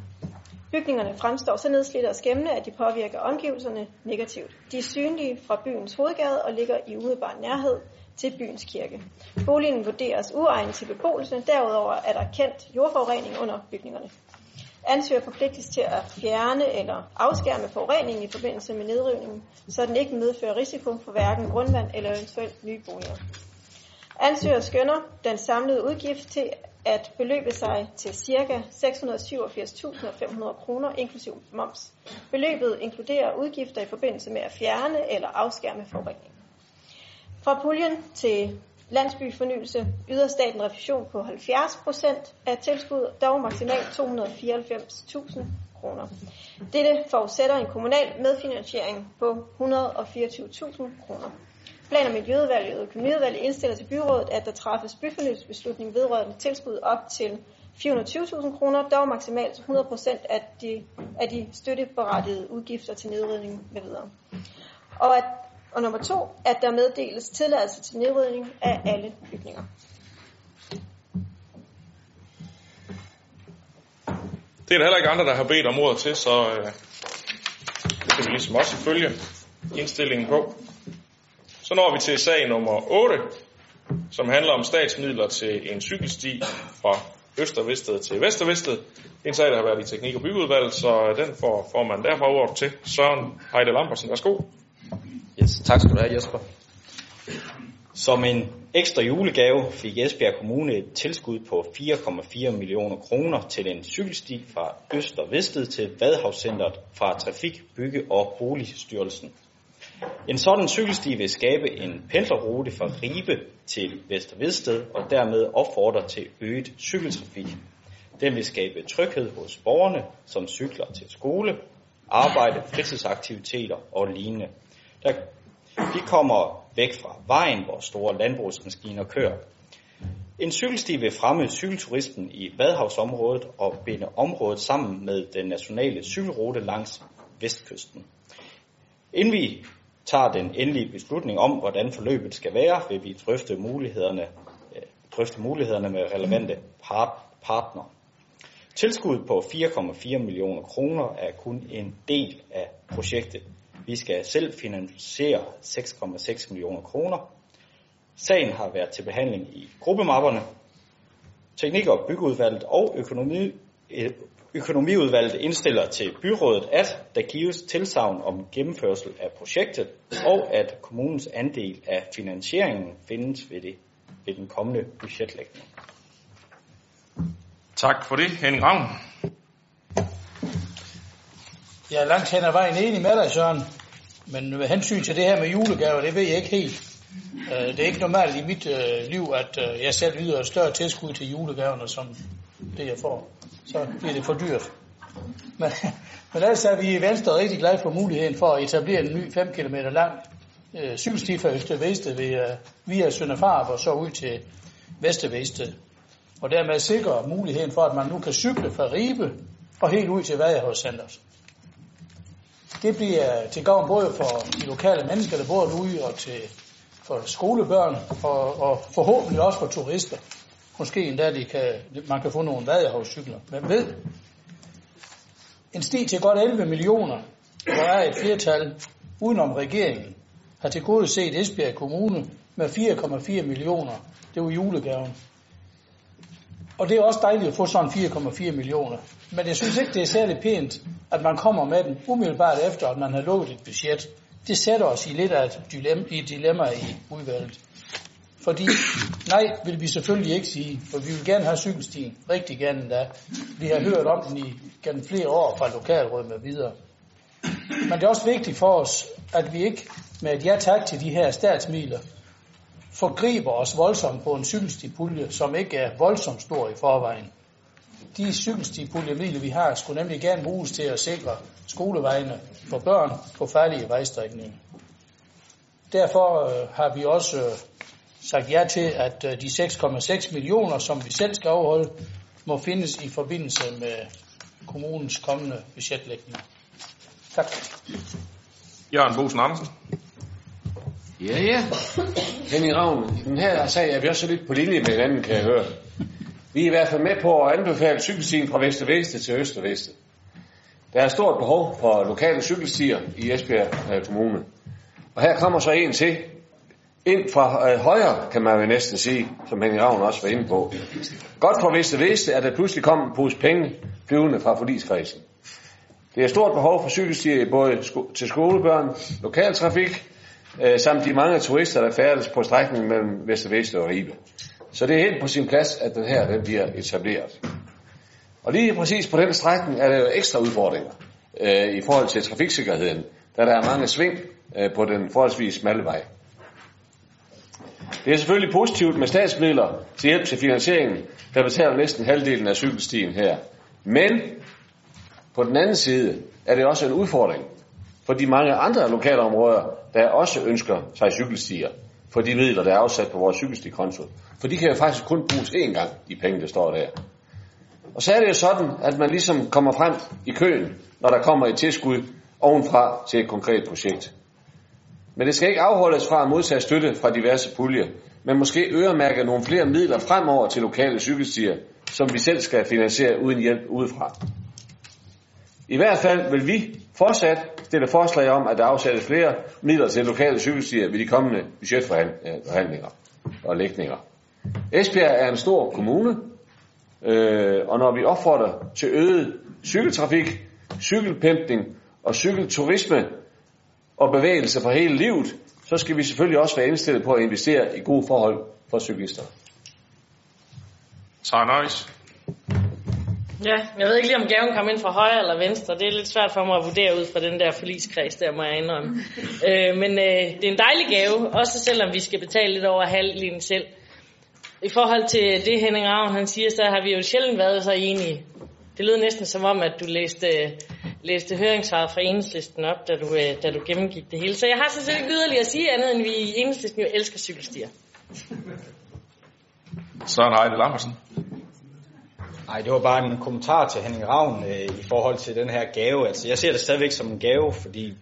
Bygningerne fremstår så nedslidte og skæmmende, at de påvirker omgivelserne negativt. De er synlige fra byens hovedgade og ligger i umiddelbar nærhed til byens kirke. Boligen vurderes uegnet til beboelse. Derudover er der kendt jordforurening under bygningerne. Ansøger forpligtes til at fjerne eller afskærme forureningen i forbindelse med nedrivningen, så den ikke medfører risiko for hverken grundvand eller eventuelt nye boliger. Ansøger skønner den samlede udgift til at beløbe sig til ca. 687.500 kroner inklusiv moms. Beløbet inkluderer udgifter i forbindelse med at fjerne eller afskærme forurening. Fra puljen til landsbyfornyelse yder staten refusion på 70% af tilskud, dog maksimalt 294.000 kroner. Dette forudsætter en kommunal medfinansiering på 124.000 kroner. Plan- og Miljøudvalget og Økonomiudvalget indstiller til byrådet, at der træffes byfornyelsesbeslutning vedrørende tilskud op til 420.000 kroner, dog maksimalt 100% af de, af de støtteberettigede udgifter til nedrydning med videre. Og, at, og nummer to, at der meddeles tilladelse til nedrydning af alle bygninger. Det er der heller ikke andre, der har bedt om ordet til, så øh, det kan vi ligesom også følge indstillingen på. Så når vi til sag nummer 8, som handler om statsmidler til en cykelsti fra Østervested til er en sag, der har været i teknik- og byggeudvalget, så den får, får man derfor ordet til. Søren Heide Lambersen, værsgo. Yes, tak skal du have, Jesper. Som en ekstra julegave fik Esbjerg Kommune et tilskud på 4,4 millioner kroner til en cykelsti fra Øst og Vested til Vadehavscenteret fra Trafik, Bygge og Boligstyrelsen. En sådan cykelsti vil skabe en pendlerrute fra Ribe til Vestervedsted og dermed opfordre til øget cykeltrafik. Den vil skabe tryghed hos borgerne, som cykler til skole, arbejde, fritidsaktiviteter og lignende. Der, de kommer væk fra vejen, hvor store landbrugsmaskiner kører. En cykelsti vil fremme cykelturisten i Badhavsområdet og binde området sammen med den nationale cykelrute langs vestkysten. Inden vi tager den endelige beslutning om, hvordan forløbet skal være, vil vi drøfte mulighederne, øh, drøfte mulighederne med relevante part, partnere. Tilskuddet på 4,4 millioner kroner er kun en del af projektet. Vi skal selv finansiere 6,6 millioner kroner. Sagen har været til behandling i gruppemapperne. Teknik- og byggeudvalget og økonomi, Økonomiudvalget indstiller til byrådet, at der gives tilsavn om gennemførsel af projektet, og at kommunens andel af finansieringen findes ved, det, ved den kommende budgetlægning. Tak for det, Henning Ravn. Jeg er langt hen ad vejen enig med dig, Søren. Men med hensyn til det her med julegaver, det ved jeg ikke helt. Øh, det er ikke normalt i mit øh, liv, at øh, jeg selv yder et større tilskud til julegaverne, som det jeg får. Så bliver det for dyrt. Men, men ellers er vi i Venstre rigtig glade for muligheden for at etablere en ny 5 km lang øh, cykelsti fra Østervested ved, øh, via Sønderfarp og så ud til Vestervested. Og dermed sikre muligheden for, at man nu kan cykle fra Ribe og helt ud til Vadehavscenteret. Det bliver til gavn både for de lokale mennesker, der bor derude, og til, for skolebørn, og, og forhåbentlig også for turister. Måske endda de kan, man kan få nogle vadehavscykler. Hvem ved? En sti til godt 11 millioner, hvor er et flertal udenom regeringen, har til gode set Esbjerg Kommune med 4,4 millioner. Det var julegaven. Og det er også dejligt at få sådan 4,4 millioner. Men jeg synes ikke, det er særlig pænt, at man kommer med den umiddelbart efter, at man har lukket et budget. Det sætter os i lidt af et dilemma, i, et dilemma i udvalget. Fordi nej, vil vi selvfølgelig ikke sige, for vi vil gerne have cykelstien, rigtig gerne da. Vi har hørt om den i gennem flere år fra lokalråd med videre. Men det er også vigtigt for os, at vi ikke med et ja tak til de her statsmidler forgriber os voldsomt på en cykelstipulje, som ikke er voldsomt stor i forvejen. De cykelstipuljemidler, vi har, skulle nemlig gerne bruges til at sikre skolevejene for børn på færdige vejstrækninger. Derfor øh, har vi også øh, sagt ja til, at øh, de 6,6 millioner, som vi selv skal overholde, må findes i forbindelse med kommunens kommende budgetlægning. Tak. Jørgen Bosen Andersen. Ja, ja. Henning Ravn, den her sag er vi også lidt på linje med hinanden, kan jeg høre. Vi er i hvert fald med på at anbefale cykelstien fra Vester Veste til Øster Veste. Der er stort behov for lokale cykelstier i Esbjerg øh, Kommune. Og her kommer så en til, ind fra øh, højre, kan man jo næsten sige, som Henning Ravn også var inde på. Godt for Vester vidste, at der pludselig kom en pose penge flyvende fra forliskredsen. Det er stort behov for cykelstier både sko- til skolebørn, lokaltrafik, øh, samt de mange turister, der færdes på strækningen mellem Vester og Ribe. Så det er helt på sin plads, at den her den bliver etableret. Og lige præcis på den strækning er der jo ekstra udfordringer øh, i forhold til trafiksikkerheden, da der er mange sving øh, på den forholdsvis smalle vej. Det er selvfølgelig positivt med statsmidler til hjælp til finansieringen, der betaler næsten halvdelen af cykelstien her. Men på den anden side er det også en udfordring for de mange andre lokale områder, der også ønsker sig cykelstier for de midler, der er afsat på vores cykelstikonto. For de kan jo faktisk kun bruges én gang, de penge, der står der. Og så er det jo sådan, at man ligesom kommer frem i køen, når der kommer et tilskud ovenfra til et konkret projekt. Men det skal ikke afholdes fra at modtage støtte fra diverse puljer, men måske øremærke nogle flere midler fremover til lokale cykelstier, som vi selv skal finansiere uden hjælp udefra. I hvert fald vil vi fortsat stille forslag om, at der afsættes flere midler til lokale cykelstier ved de kommende budgetforhandlinger øh, og lægninger. Esbjerg er en stor kommune, øh, og når vi opfordrer til øget cykeltrafik, cykelpimpning og cykelturisme og bevægelse for hele livet, så skal vi selvfølgelig også være indstillet på at investere i gode forhold for cyklister. Sara Nøjes. Ja, jeg ved ikke lige, om gaven kom ind fra højre eller venstre. Det er lidt svært for mig at vurdere ud fra den der forligskreds, der må jeg indrømme. øh, men øh, det er en dejlig gave, også selvom vi skal betale lidt over halvdelen selv. I forhold til det, Henning Ravn han siger, så har vi jo sjældent været så enige. Det lød næsten som om, at du læste, læste høringssvaret fra enhedslisten op, da du, øh, da du gennemgik det hele. Så jeg har sådan set ikke yderligere at sige andet, end vi i enhedslisten jo elsker cykelstier. Søren Heide Lammersen. Nej, det var bare en kommentar til Henning Ravn øh, i forhold til den her gave. Altså, jeg ser det stadigvæk som en gave, fordi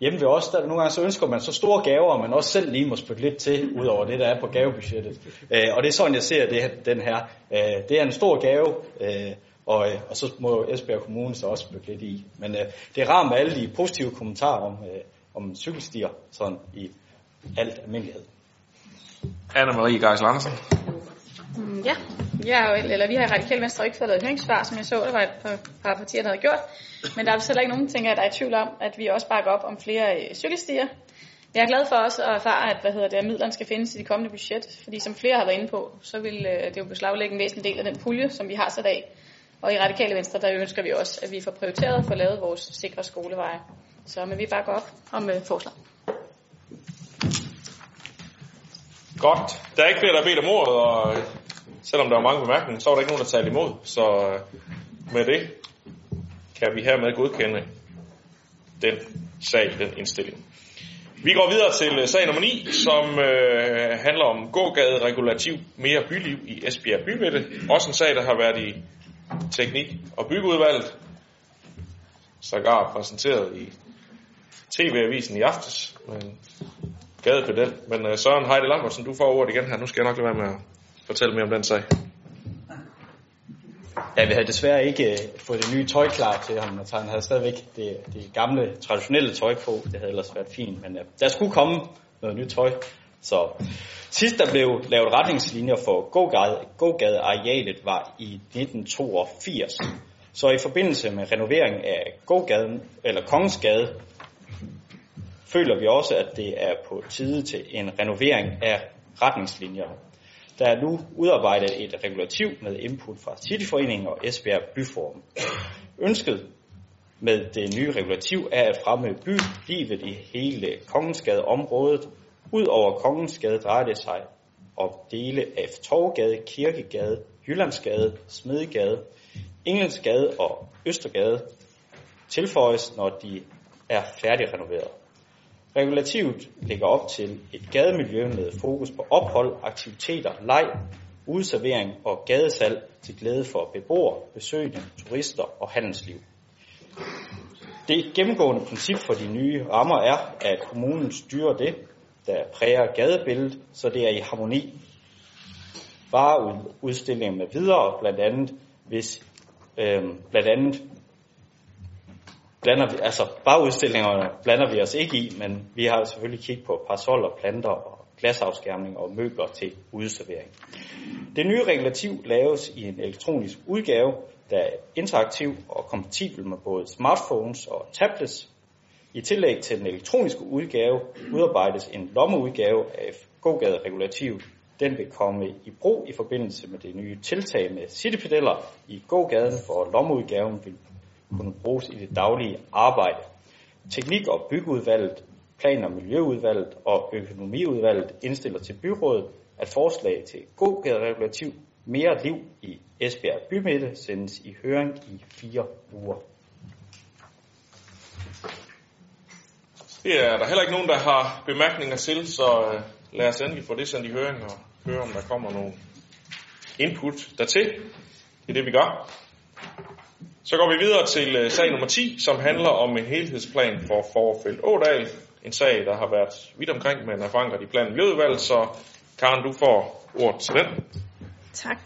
hjemme ved os, der nogle gange så ønsker man så store gaver, man også selv lige må spytte lidt til, ud over det, der er på gavebudgettet. Øh, og det er sådan, jeg ser det, her, den her. Øh, det er en stor gave, øh, og, øh, og så må Esbjerg Kommune så også spytte lidt i. Men øh, det er rart med alle de positive kommentarer om, øh, om cykelstier, sådan i alt almindelighed. Anna-Marie Geis Andersen. Mm, ja, jeg jo, eller vi har i Radikale Venstre ikke fået lavet et høringssvar, som jeg så, der var et par, par partier, der havde gjort. Men der er heller ikke nogen, tænker jeg, der er i tvivl om, at vi også bakker op om flere øh, cykelstier. Jeg er glad for også at erfare, at, hvad hedder det, at midlerne skal findes i det kommende budget, fordi som flere har været inde på, så vil øh, det jo beslaglægge en væsentlig del af den pulje, som vi har sat af. Og i Radikale Venstre, der ønsker vi også, at vi får prioriteret at få lavet vores sikre skoleveje. Så men vi bakker op om øh, forslaget. Godt. Der er ikke flere, der har bedt om ordet, og øh, selvom der var mange bemærkninger, så var der ikke nogen, der talte imod. Så øh, med det kan vi hermed godkende den sag, den indstilling. Vi går videre til øh, sag nummer 9, som øh, handler om gågade regulativ mere byliv i Esbjerg Bymidte. Også en sag, der har været i teknik- og byggeudvalget. Sågar præsenteret i TV-avisen i aftes. Men gadepedel. Men uh, Søren Heide Lambertsen, du får ordet igen her. Nu skal jeg nok lade være med at fortælle mere om den sag. Ja, vi havde desværre ikke uh, fået det nye tøj klar til ham, og han havde stadigvæk det, det gamle, traditionelle tøj på. Det havde ellers været fint, men uh, der skulle komme noget nyt tøj. Så sidst der blev lavet retningslinjer for gågade, gågadearealet var i 1982. Så i forbindelse med renovering af gågaden, eller Kongensgade, føler vi også, at det er på tide til en renovering af retningslinjer. Der er nu udarbejdet et regulativ med input fra Cityforeningen og Esbjerg Byforum. Ønsket med det nye regulativ er at fremme bylivet i hele Kongensgade området. Udover Kongensgade drejer det sig om dele af Torvgade, Kirkegade, Jyllandsgade, Smedegade, Engelsgade og Østergade tilføjes, når de er færdigrenoveret. Regulativet lægger op til et gademiljø med fokus på ophold, aktiviteter, leg, udservering og gadesalg til glæde for beboere, besøgende, turister og handelsliv. Det gennemgående princip for de nye rammer er, at kommunen styrer det, der præger gadebilledet, så det er i harmoni. Vareudstillinger med videre, blandt andet hvis øhm, blandt andet blander vi, altså bagudstillingerne blander vi os ikke i, men vi har selvfølgelig kigget på parasoller, planter og glasafskærmning og møbler til udservering. Det nye regulativ laves i en elektronisk udgave, der er interaktiv og kompatibel med både smartphones og tablets. I tillæg til den elektroniske udgave udarbejdes en lommeudgave af gågade regulativ. Den vil komme i brug i forbindelse med det nye tiltag med citypedeller i gågaden, hvor lommeudgaven vil kunne bruges i det daglige arbejde. Teknik- og byggeudvalget, plan- og miljøudvalget og økonomiudvalget indstiller til byrådet, at forslag til gågaderegulativ mere liv i Esbjerg Bymidte sendes i høring i fire uger. Det er der heller ikke nogen, der har bemærkninger til, så øh, lad os endelig få det sendt i høring og høre, om der kommer nogle input dertil. Det er det, vi gør. Så går vi videre til øh, sag nummer 10, som handler om en helhedsplan for Forfelt Ådal. En sag, der har været vidt omkring, men er forankret i planen Miljøudvalg, så Karen, du får ordet til den. Tak.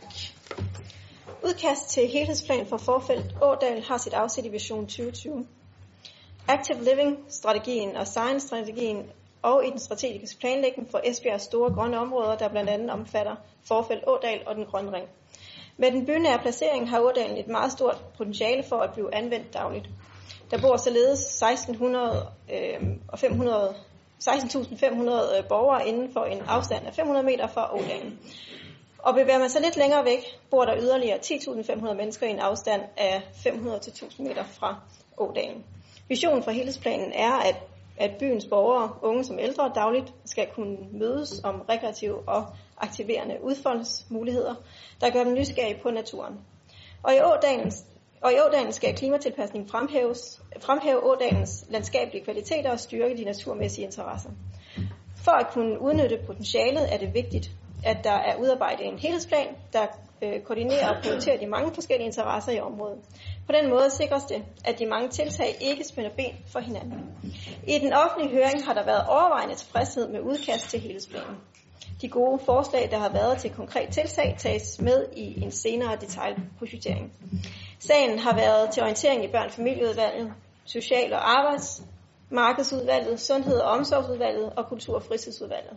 Udkast til helhedsplan for Forfelt Ådal har sit afsæt i Vision 2020. Active Living-strategien og Science-strategien og i den strategiske planlægning for Esbjergs store grønne områder, der blandt andet omfatter Forfelt Ådal og den grønne ring. Med den bynære placering har Ådalen et meget stort potentiale for at blive anvendt dagligt. Der bor således 1600 øh, og 500 16.500 øh, borgere inden for en afstand af 500 meter fra Ådalen. Og bevæger man sig lidt længere væk, bor der yderligere 10.500 mennesker i en afstand af 500-1000 meter fra Ådalen. Visionen for helhedsplanen er, at, at byens borgere, unge som ældre, dagligt skal kunne mødes om rekreative og aktiverende udfoldelsesmuligheder, der gør dem nysgerrige på naturen. Og i Ådalen, og i Ådalen skal klimatilpasning fremhæves, fremhæve Ådalens landskabelige kvaliteter og styrke de naturmæssige interesser. For at kunne udnytte potentialet er det vigtigt, at der er udarbejdet en helhedsplan, der øh, koordinere og prioritere de mange forskellige interesser i området. På den måde sikres det, at de mange tiltag ikke spænder ben for hinanden. I den offentlige høring har der været overvejende tilfredshed med udkast til helhedsplanen. De gode forslag, der har været til konkret tiltag, tages med i en senere detaljprojektering. Sagen har været til orientering i børn- familieudvalget, social- og arbejdsmarkedsudvalget, sundhed- og omsorgsudvalget og kultur- og fritidsudvalget.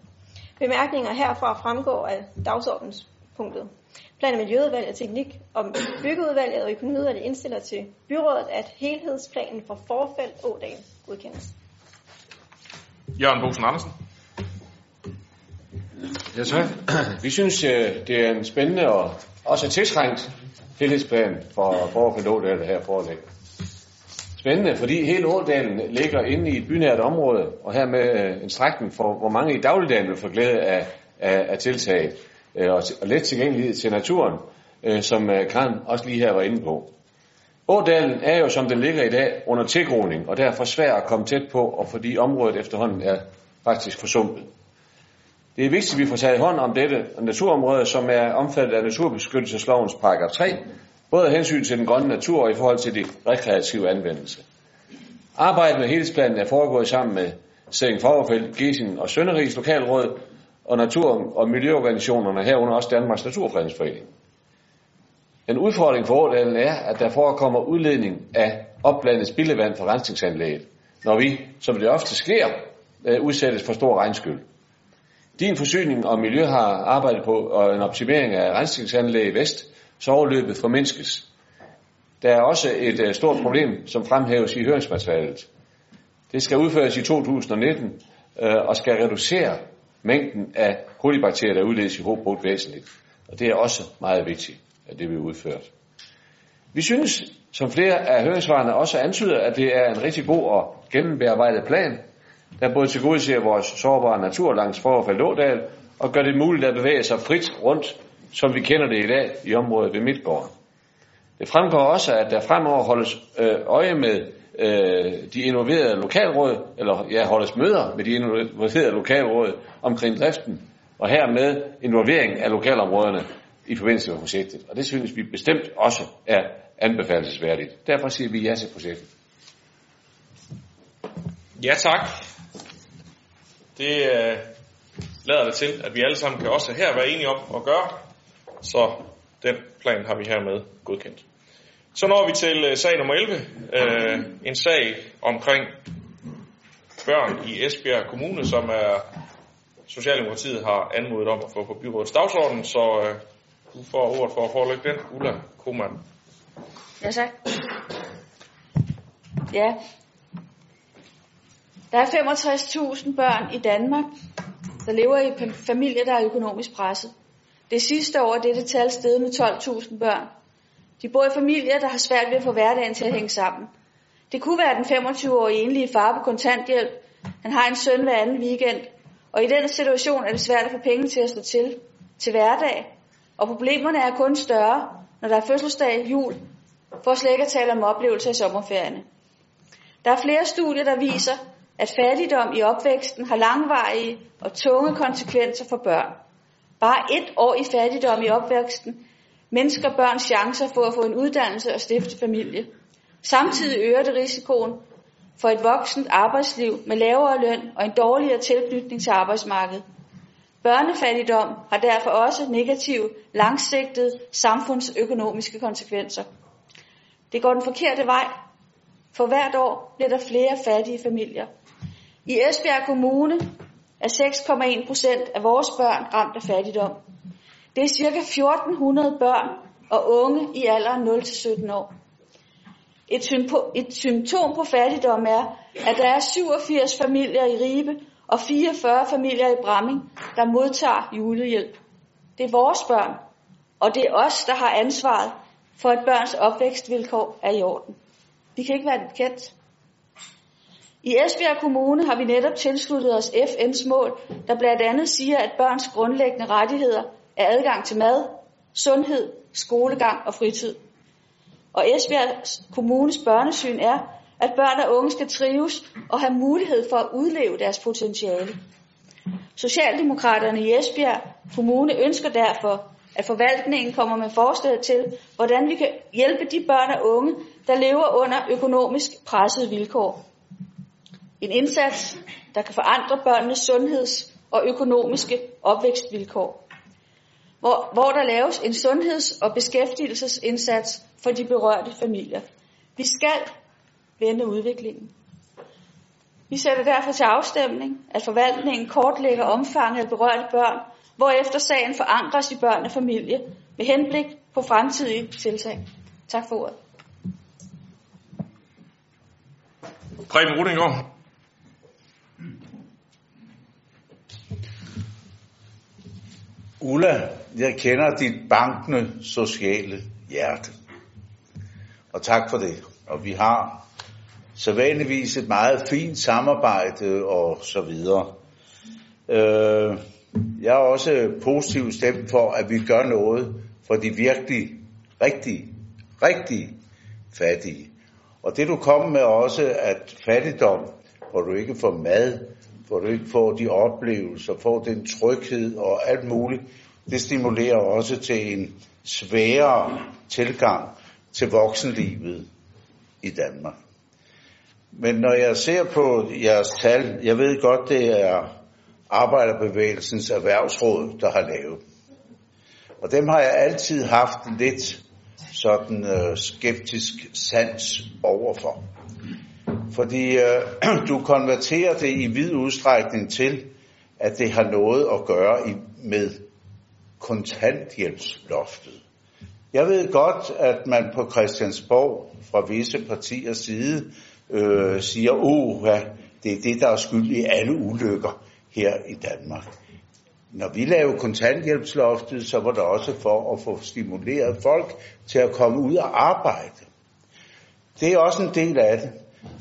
Bemærkninger herfra fremgår af dagsordenspunktet. Plan- og Miljøudvalget, Teknik- og Byggeudvalget og Økonomiudvalget indstiller til byrådet, at helhedsplanen for forfald Ådal godkendes. Jørgen Bosen Andersen. Ja, tak. Vi synes, øh, det er en spændende og også tiltrængt helhedsplan for Forfald Ådal, der her foreligger. Spændende, fordi hele Ådalen ligger inde i et bynært område, og her med øh, en strækning for, hvor mange i dagligdagen vil få glæde af, af, af tiltaget, øh, og, og let tilgængelighed til naturen, øh, som øh, Karen også lige her var inde på. Ådalen er jo, som den ligger i dag, under tilgroning, og derfor svært at komme tæt på, og fordi området efterhånden er faktisk forsumpet. Det er vigtigt, at vi får taget hånd om dette naturområde, som er omfattet af naturbeskyttelseslovens paragraf 3, både af hensyn til den grønne natur og i forhold til de rekreative anvendelse. Arbejdet med helhedsplanen er foregået sammen med Særing Fagerfeldt, Gesing og Sønderrigs Lokalråd og natur- og miljøorganisationerne herunder også Danmarks Naturfredningsforening. En udfordring for Ådalen er, at der forekommer udledning af opblandet spildevand fra rensningsanlægget, når vi, som det ofte sker, øh, udsættes for stor regnskyld. Din forsyning og miljø har arbejdet på en optimering af rensningsanlæg i vest, så overløbet formindskes. Der er også et øh, stort problem, som fremhæves i høringsmaterialet. Det skal udføres i 2019 øh, og skal reducere mængden af kolibakterier, der udledes i hovedbrugt væsentligt. Og det er også meget vigtigt, at det bliver udført. Vi synes, som flere af høringsvarene også antyder, at det er en rigtig god og gennembearbejdet plan, der både tilgodeser vores sårbare natur langs Forfald og gør det muligt at bevæge sig frit rundt, som vi kender det i dag i området ved Midtgården. Det fremgår også, at der fremover holdes øh, øje med øh, de involverede lokalråd, eller ja, holdes møder med de involverede lokalråd omkring driften, og hermed involvering af lokalområderne i forbindelse med projektet. Og det synes vi bestemt også er anbefalesværdigt. Derfor siger vi ja til projektet. Ja tak. Det øh, lader det til, at vi alle sammen kan også her være enige om at gøre. Så den plan har vi hermed godkendt. Så når vi til øh, sag nummer 11. Øh, en sag omkring børn i Esbjerg Kommune, som er Socialdemokratiet har anmodet om at få på byrådets dagsorden. Så øh, du får ordet for at forelægge den. Ulla Koman. Ja, tak. Ja. Der er 65.000 børn i Danmark, der lever i familier, der er økonomisk presset. Det sidste år er dette tal steget med 12.000 børn. De bor i familier, der har svært ved at få hverdagen til at hænge sammen. Det kunne være den 25-årige enlige far på kontanthjælp. Han har en søn hver anden weekend. Og i den situation er det svært at få penge til at slå til til hverdag. Og problemerne er kun større, når der er fødselsdag, jul, for slet ikke at tale om oplevelser i sommerferierne. Der er flere studier, der viser, at fattigdom i opvæksten har langvarige og tunge konsekvenser for børn. Bare et år i fattigdom i opvæksten mindsker børns chancer for at få en uddannelse og stifte familie. Samtidig øger det risikoen for et voksent arbejdsliv med lavere løn og en dårligere tilknytning til arbejdsmarkedet. Børnefattigdom har derfor også negative, langsigtede samfundsøkonomiske konsekvenser. Det går den forkerte vej. For hvert år bliver der flere fattige familier. I Esbjerg Kommune er 6,1 procent af vores børn ramt af fattigdom. Det er ca. 1400 børn og unge i alderen 0-17 år. Et, sympo- et symptom på fattigdom er, at der er 87 familier i Ribe og 44 familier i Bramming, der modtager julehjælp. Det er vores børn, og det er os, der har ansvaret for, at børns opvækstvilkår er i orden. Vi kan ikke være det bekendt. I Esbjerg Kommune har vi netop tilsluttet os FN's mål, der blandt andet siger, at børns grundlæggende rettigheder er adgang til mad, sundhed, skolegang og fritid. Og Esbjerg Kommunes børnesyn er, at børn og unge skal trives og have mulighed for at udleve deres potentiale. Socialdemokraterne i Esbjerg Kommune ønsker derfor, at forvaltningen kommer med forslag til, hvordan vi kan hjælpe de børn og unge, der lever under økonomisk pressede vilkår. En indsats, der kan forandre børnenes sundheds- og økonomiske opvækstvilkår. Hvor, hvor der laves en sundheds- og beskæftigelsesindsats for de berørte familier. Vi skal vende udviklingen. Vi sætter derfor til afstemning, at forvaltningen kortlægger omfanget af berørte børn, hvorefter sagen forankres i børn og familie med henblik på fremtidige tiltag. Tak for ordet. Preben Rudinger, Ulla, jeg kender dit bankende sociale hjerte. Og tak for det. Og vi har sædvanligvis et meget fint samarbejde og så videre. Øh, jeg er også positivt stemt for, at vi gør noget for de virkelig rigtige, rigtige fattige. Og det du kom med også, at fattigdom, hvor du ikke får mad, hvor du ikke får de oplevelser, får den tryghed og alt muligt, det stimulerer også til en sværere tilgang til voksenlivet i Danmark. Men når jeg ser på jeres tal, jeg ved godt, det er Arbejderbevægelsens Erhvervsråd, der har lavet. Og dem har jeg altid haft lidt sådan øh, skeptisk sans overfor. Fordi øh, du konverterer det i vid udstrækning til, at det har noget at gøre i, med kontanthjælpsloftet. Jeg ved godt, at man på Christiansborg fra visse partiers side øh, siger, åh, ja, det er det, der er skyld i alle ulykker her i Danmark. Når vi lavede kontanthjælpsloftet, så var det også for at få stimuleret folk til at komme ud og arbejde. Det er også en del af det.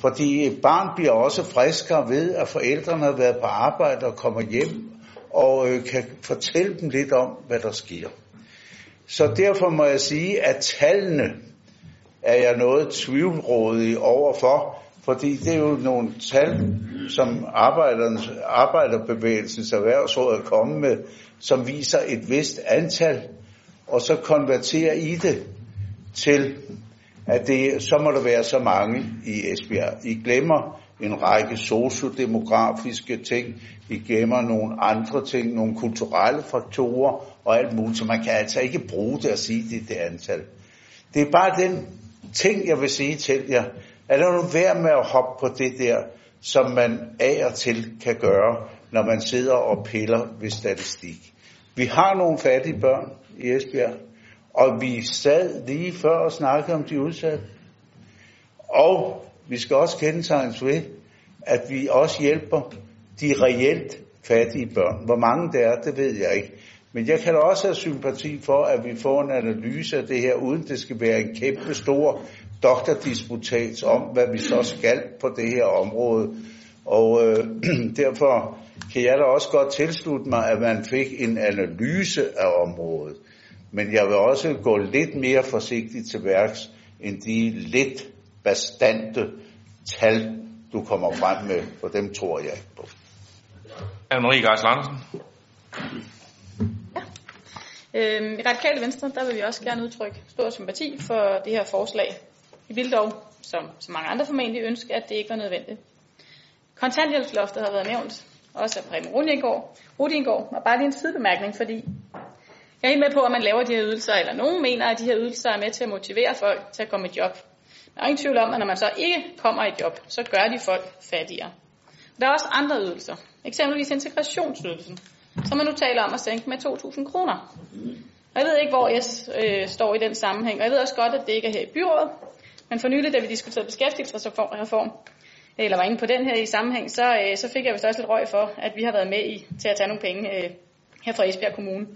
Fordi et barn bliver også friskere ved, at forældrene har været på arbejde og kommer hjem og øh, kan fortælle dem lidt om, hvad der sker. Så derfor må jeg sige, at tallene er jeg noget tvivlrådig overfor, fordi det er jo nogle tal, som Arbejderbevægelsens Erhvervsråd er kommet med, som viser et vist antal, og så konverterer i det til, at det, så må der være så mange i Esbjerg. I glemmer en række sociodemografiske ting, I glemmer nogle andre ting, nogle kulturelle faktorer og alt muligt, så man kan altså ikke bruge det at sige det, det antal. Det er bare den ting, jeg vil sige til jer. at der nu værd med at hoppe på det der, som man af og til kan gøre, når man sidder og piller ved statistik. Vi har nogle fattige børn i Esbjerg, og vi sad lige før og snakkede om de udsatte. Og vi skal også kendetegnes ved, at vi også hjælper de reelt fattige børn. Hvor mange det er, det ved jeg ikke. Men jeg kan også have sympati for, at vi får en analyse af det her, uden det skal være en kæmpe stor doktordisputats om, hvad vi så skal på det her område. Og øh, derfor kan jeg da også godt tilslutte mig, at man fik en analyse af området. Men jeg vil også gå lidt mere forsigtigt til værks, end de lidt bastante tal, du kommer frem med, for dem tror jeg ikke på. Anne-Marie Geisel Andersen. Øhm, I Radikale Venstre, der vil vi også gerne udtrykke stor sympati for det her forslag. Vi vil dog, som så mange andre formentlig, ønske, at det ikke var nødvendigt. Kontanthjælpsloftet har været nævnt, også af Preben Rudingård, Rudingård, og bare lige en sidebemærkning, fordi jeg er helt med på, at man laver de her ydelser, eller nogen mener, at de her ydelser er med til at motivere folk til at komme i job. Der er ingen tvivl om, at når man så ikke kommer i job, så gør de folk fattigere. Der er også andre ydelser, eksempelvis integrationsydelsen, som man nu taler om at sænke med 2.000 kroner. Jeg ved ikke, hvor jeg øh, står i den sammenhæng, og jeg ved også godt, at det ikke er her i byrådet, men for nylig, da vi diskuterede beskæftigelsesreform, eller var inde på den her i sammenhæng, så, øh, så fik jeg vist også lidt røg for, at vi har været med i til at tage nogle penge øh, her fra Esbjerg Kommune.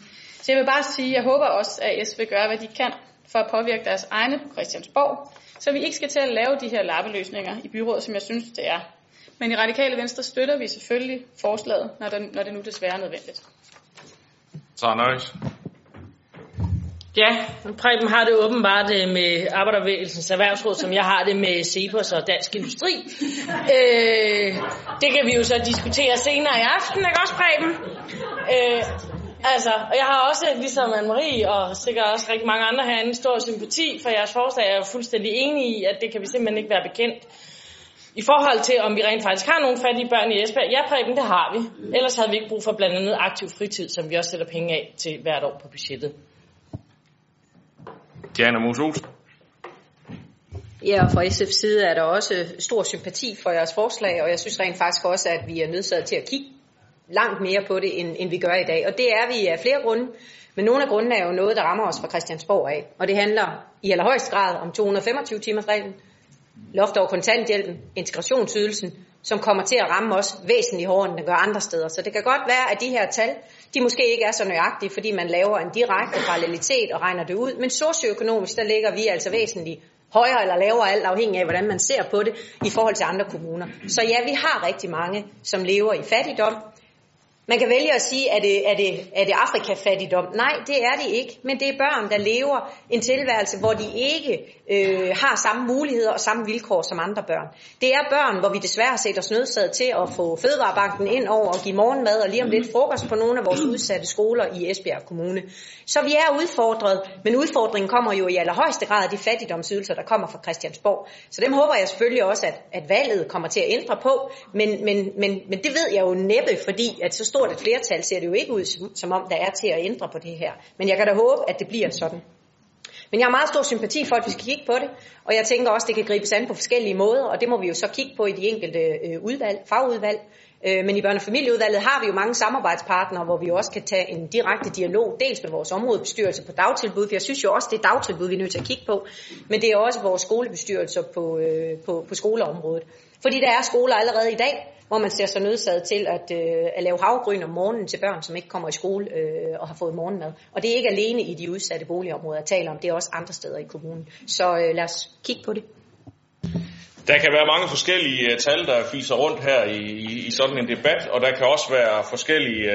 Så jeg vil bare sige, at jeg håber også, at S vil gøre, hvad de kan for at påvirke deres egne på Christiansborg, så vi ikke skal til at lave de her lappeløsninger i byrådet, som jeg synes, det er. Men i Radikale Venstre støtter vi selvfølgelig forslaget, når det, når det nu desværre er nødvendigt. Så Nøjes. Ja, Preben har det åbenbart øh, med Arbejdervægelsens Erhvervsråd, som jeg har det med Cepos og Dansk Industri. Øh, det kan vi jo så diskutere senere i aften, ikke også Preben? Øh, altså, og jeg har også, ligesom Anne-Marie og sikkert også rigtig mange andre herinde, stor sympati for jeres forslag. Jeg er fuldstændig enig i, at det kan vi simpelthen ikke være bekendt. I forhold til, om vi rent faktisk har nogle fattige børn i Esbjerg, ja Preben, det har vi. Ellers havde vi ikke brug for blandt andet aktiv fritid, som vi også sætter penge af til hvert år på budgettet. Diana Mos Olsen. Ja, og fra SF's side er der også stor sympati for jeres forslag, og jeg synes rent faktisk også, at vi er nødsaget til at kigge langt mere på det, end, end vi gør i dag. Og det er vi af flere grunde, men nogle af grundene er jo noget, der rammer os fra Christiansborg af. Og det handler i allerhøjst grad om 225 timers reglen, loft over kontanthjælpen, integrationsydelsen, som kommer til at ramme os væsentligt hårdere, end det gør andre steder. Så det kan godt være, at de her tal, de måske ikke er så nøjagtige, fordi man laver en direkte parallelitet og regner det ud. Men socioøkonomisk, der ligger vi altså væsentligt højere eller lavere, alt afhængig af, hvordan man ser på det, i forhold til andre kommuner. Så ja, vi har rigtig mange, som lever i fattigdom, man kan vælge at sige, er det, er, det, er det Afrikafattigdom? Nej, det er det ikke. Men det er børn, der lever en tilværelse, hvor de ikke øh, har samme muligheder og samme vilkår som andre børn. Det er børn, hvor vi desværre har set os nødsaget til at få Fødevarebanken ind over og give morgenmad og lige om lidt frokost på nogle af vores udsatte skoler i Esbjerg Kommune. Så vi er udfordret, men udfordringen kommer jo i allerhøjeste grad af de fattigdomsydelser, der kommer fra Christiansborg. Så dem håber jeg selvfølgelig også, at, at valget kommer til at ændre på, men, men, men, men det ved jeg jo næppe, fordi at så stort et flertal ser det jo ikke ud, som om der er til at ændre på det her. Men jeg kan da håbe, at det bliver sådan. Men jeg har meget stor sympati for, at vi skal kigge på det, og jeg tænker også, at det kan gribes an på forskellige måder, og det må vi jo så kigge på i de enkelte øh, udvalg, fagudvalg. Øh, men i børne- og familieudvalget har vi jo mange samarbejdspartnere, hvor vi også kan tage en direkte dialog, dels med vores områdebestyrelse på dagtilbud, for jeg synes jo også, det er dagtilbud, vi er nødt til at kigge på, men det er også vores skolebestyrelser på, øh, på, på skoleområdet. Fordi der er skoler allerede i dag, hvor man ser sig nødsaget til at, øh, at lave havgryn om morgenen til børn, som ikke kommer i skole øh, og har fået morgenmad. Og det er ikke alene i de udsatte boligområder, jeg taler om, det er også andre steder i kommunen. Så øh, lad os kigge på det. Der kan være mange forskellige uh, tal, der fiser rundt her i, i, i sådan en debat, og der kan også være forskellige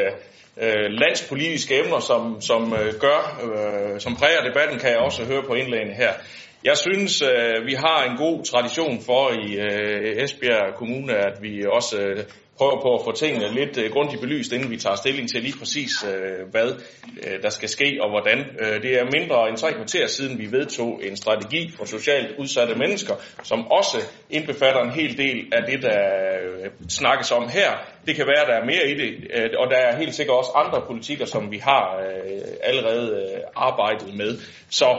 uh, landspolitiske emner, som, som uh, gør, uh, som præger debatten, kan jeg også høre på indlægene her. Jeg synes, øh, vi har en god tradition for i øh, Esbjerg Kommune, at vi også øh, prøver på at få tingene lidt grundigt belyst, inden vi tager stilling til lige præcis, hvad der skal ske og hvordan. Det er mindre end tre kvarter siden, vi vedtog en strategi for socialt udsatte mennesker, som også indbefatter en hel del af det, der snakkes om her. Det kan være, at der er mere i det, og der er helt sikkert også andre politikker, som vi har allerede arbejdet med. Så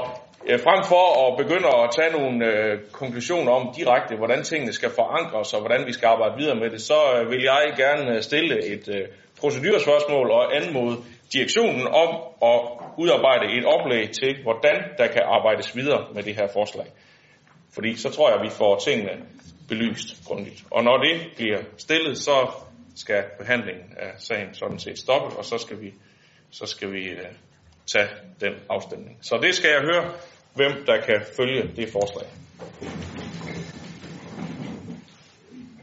Øh, frem for at begynde at tage nogle øh, konklusioner om direkte, hvordan tingene skal forankres og hvordan vi skal arbejde videre med det, så øh, vil jeg gerne øh, stille et øh, procedurspørgsmål og anmode direktionen om at udarbejde et oplæg til, hvordan der kan arbejdes videre med det her forslag. Fordi så tror jeg, at vi får tingene belyst grundigt. Og når det bliver stillet, så skal behandlingen af sagen sådan set stoppe, og så skal vi, så skal vi øh, tage den afstemning. Så det skal jeg høre, hvem der kan følge det forslag.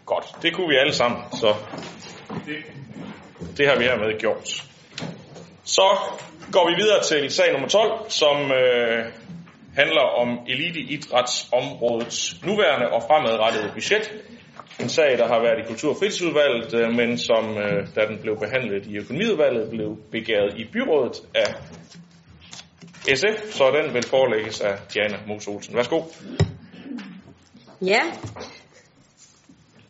Godt, det kunne vi alle sammen, så det, det har vi hermed gjort. Så går vi videre til sag nummer 12, som øh, handler om eliteidrætsområdets nuværende og fremadrettede budget. En sag, der har været i Kultur- og Fritidsudvalget, øh, men som, øh, da den blev behandlet i Økonomiudvalget, blev begæret i byrådet af SF, så den vil forelægges af Diana Mos Olsen. Værsgo. Ja.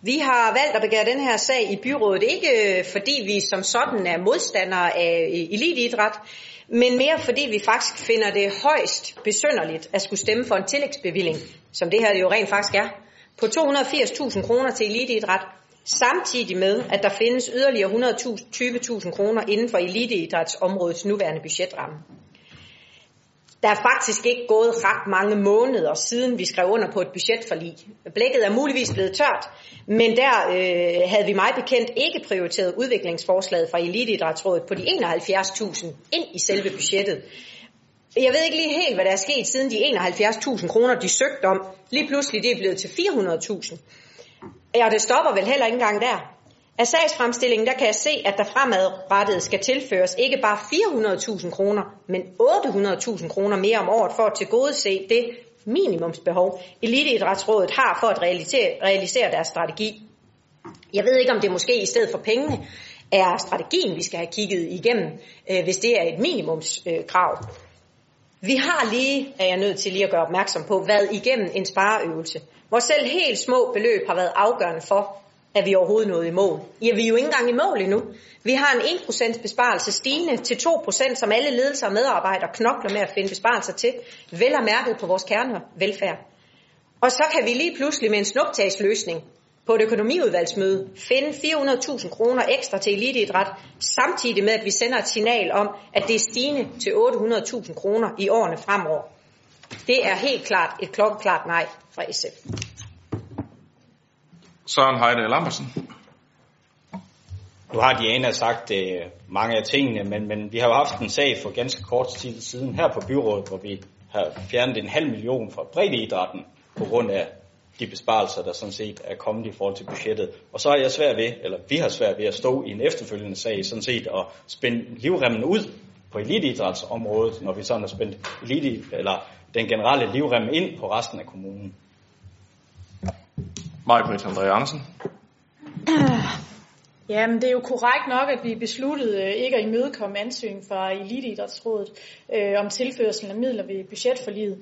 Vi har valgt at begære den her sag i byrådet, ikke øh, fordi vi som sådan er modstandere af eliteidræt, men mere fordi vi faktisk finder det højst besynderligt at skulle stemme for en tillægsbevilling, som det her jo rent faktisk er, på 280.000 kroner til eliteidræt, samtidig med, at der findes yderligere 120.000 kroner inden for eliteidrætsområdets nuværende budgetramme. Der er faktisk ikke gået ret mange måneder siden vi skrev under på et budgetforlig. Blækket er muligvis blevet tørt, men der øh, havde vi meget bekendt ikke prioriteret udviklingsforslaget fra Eliteidrætsrådet på de 71.000 ind i selve budgettet. Jeg ved ikke lige helt, hvad der er sket siden de 71.000 kroner, de søgte om. Lige pludselig det er blevet til 400.000. Ja, det stopper vel heller ikke engang der. Af sagsfremstillingen der kan jeg se, at der fremadrettet skal tilføres ikke bare 400.000 kroner, men 800.000 kroner mere om året for at tilgodese det minimumsbehov, Eliteidrætsrådet har for at realisere, deres strategi. Jeg ved ikke, om det måske i stedet for pengene er strategien, vi skal have kigget igennem, øh, hvis det er et minimumskrav. Vi har lige, er jeg nødt til lige at gøre opmærksom på, været igennem en spareøvelse, hvor selv helt små beløb har været afgørende for, at vi overhovedet nået i mål. Ja, vi er jo ikke engang i mål endnu. Vi har en 1% besparelse stigende til 2%, som alle ledelser og medarbejdere knokler med at finde besparelser til, vel og mærket på vores kernevelfærd. Og så kan vi lige pludselig med en snuptagsløsning på et økonomiudvalgsmøde finde 400.000 kroner ekstra til eliteidræt, samtidig med at vi sender et signal om, at det er stigende til 800.000 kroner i årene fremover. Det er helt klart et klokkeklart nej fra SF. Søren Heide Lambersen. Nu har Diana sagt øh, mange af tingene, men, men vi har jo haft en sag for ganske kort tid siden her på byrådet, hvor vi har fjernet en halv million fra breddeidrætten på grund af de besparelser, der sådan set er kommet i forhold til budgettet. Og så er jeg svær ved, eller vi har svært ved at stå i en efterfølgende sag, sådan set og spænde livremmen ud på eliteidrætsområdet, når vi sådan har spændt elite, eller den generelle livremme ind på resten af kommunen. Maj-Britt André Andersen. Ja, men det er jo korrekt nok, at vi besluttede øh, ikke at imødekomme ansøgning fra Eliteidrætsrådet øh, om tilførsel af midler ved budgetforliget.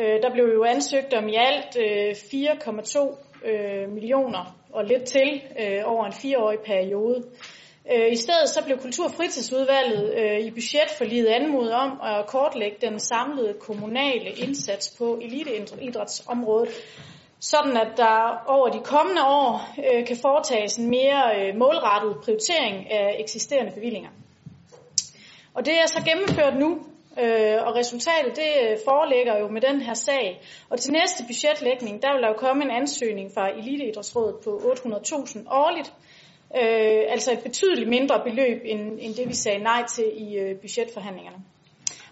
Øh, der blev jo ansøgt om i alt øh, 4,2 øh, millioner og lidt til øh, over en fireårig periode. Øh, I stedet så blev Kultur- og Fritidsudvalget øh, i budgetforliget anmodet om at kortlægge den samlede kommunale indsats på eliteidrætsområdet, sådan at der over de kommende år øh, kan foretages en mere øh, målrettet prioritering af eksisterende bevillinger. Og det er så gennemført nu, øh, og resultatet det øh, foreligger jo med den her sag. Og til næste budgetlægning, der vil der jo komme en ansøgning fra Eliteidrætsrådet på 800.000 årligt, øh, altså et betydeligt mindre beløb end, end det, vi sagde nej til i øh, budgetforhandlingerne.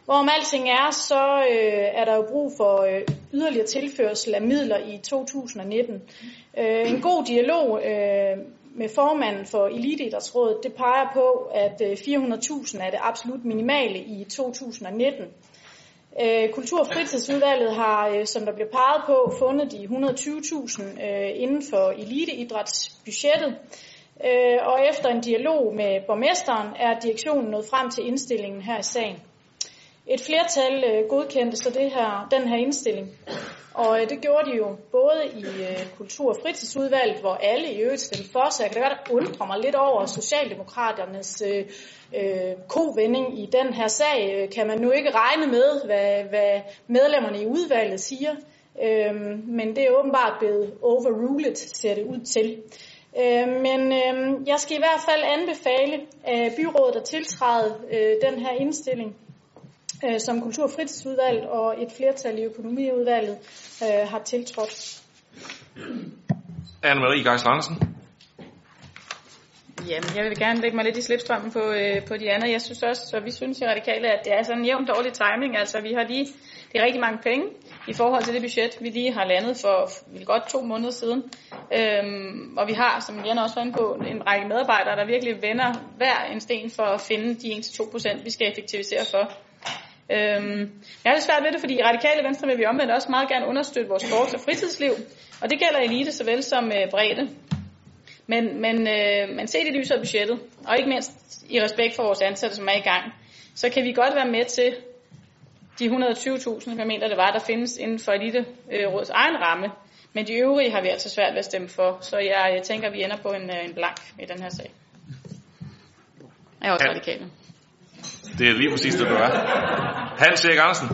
Hvorom alting er, så øh, er der jo brug for øh, yderligere tilførsel af midler i 2019. Øh, en god dialog øh, med formanden for Eliteidrætsrådet, det peger på, at øh, 400.000 er det absolut minimale i 2019. Øh, Kultur- og fritidsudvalget har, øh, som der bliver peget på, fundet de 120.000 inden for eliteidrætsbudgettet. Og efter en dialog med borgmesteren er direktionen nået frem til indstillingen her i sagen. Et flertal godkendte så det her, den her indstilling. Og øh, det gjorde de jo både i øh, Kultur- og fritidsudvalget, hvor alle i øvrigt stemte for, så jeg kan da godt undre mig lidt over Socialdemokraternes øh, øh, kovending i den her sag. Øh, kan man nu ikke regne med, hvad, hvad medlemmerne i udvalget siger? Øhm, men det er åbenbart blevet overruled, ser det ud til. Øh, men øh, jeg skal i hvert fald anbefale øh, byrådet at tiltræde øh, den her indstilling øh, som Kultur- og fritidsudvalg og et flertal i økonomiudvalget øh, har tiltrådt. Anne-Marie Geisler Andersen. Jamen, jeg vil gerne lægge mig lidt i slipstrømmen på, øh, på de andre. Jeg synes også, og vi synes i Radikale, at det er sådan en jævn dårlig timing. Altså, vi har lige, det er rigtig mange penge i forhold til det budget, vi lige har landet for godt to måneder siden. Øhm, og vi har, som Jan også var inde på, en række medarbejdere, der virkelig vender hver en sten for at finde de 1-2%, vi skal effektivisere for. Øhm, jeg har det svært ved det, fordi i Radikale Venstre vil vi omvendt også meget gerne understøtte vores sports- og fritidsliv, og det gælder elite såvel som øh, bredde. Men, men, øh, men set i lyset af budgettet, og ikke mindst i respekt for vores ansatte, som er i gang, så kan vi godt være med til de 120.000, jeg mener det var, der findes inden for Elite øh, Råds egen ramme. Men de øvrige har vi altså svært ved at stemme for, så jeg, jeg tænker, at vi ender på en, øh, en blank i den her sag. Jeg er også Ja. radikale. Det er lige præcis det, du er. Hans Erik Andersen.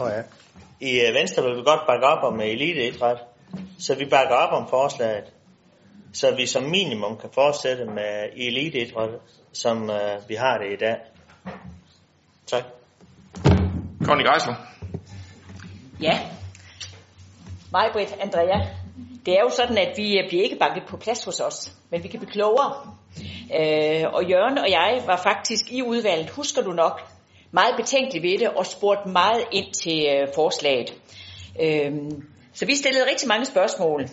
Oh, ja. I øh, Venstre vil vi godt bakke op om øh, eliteidræt, så vi bakker op om forslaget, så vi som minimum kan fortsætte med eliteidræt, som øh, vi har det i dag. Tak. Conny Geisler. Ja. Mig, Britt, Andrea. Det er jo sådan, at vi øh, bliver ikke banket på plads hos os, men vi kan blive klogere. Øh, og Jørgen og jeg var faktisk i udvalget, husker du nok, meget betænkelig ved det og spurgte meget ind til øh, forslaget. Øh, så vi stillede rigtig mange spørgsmål.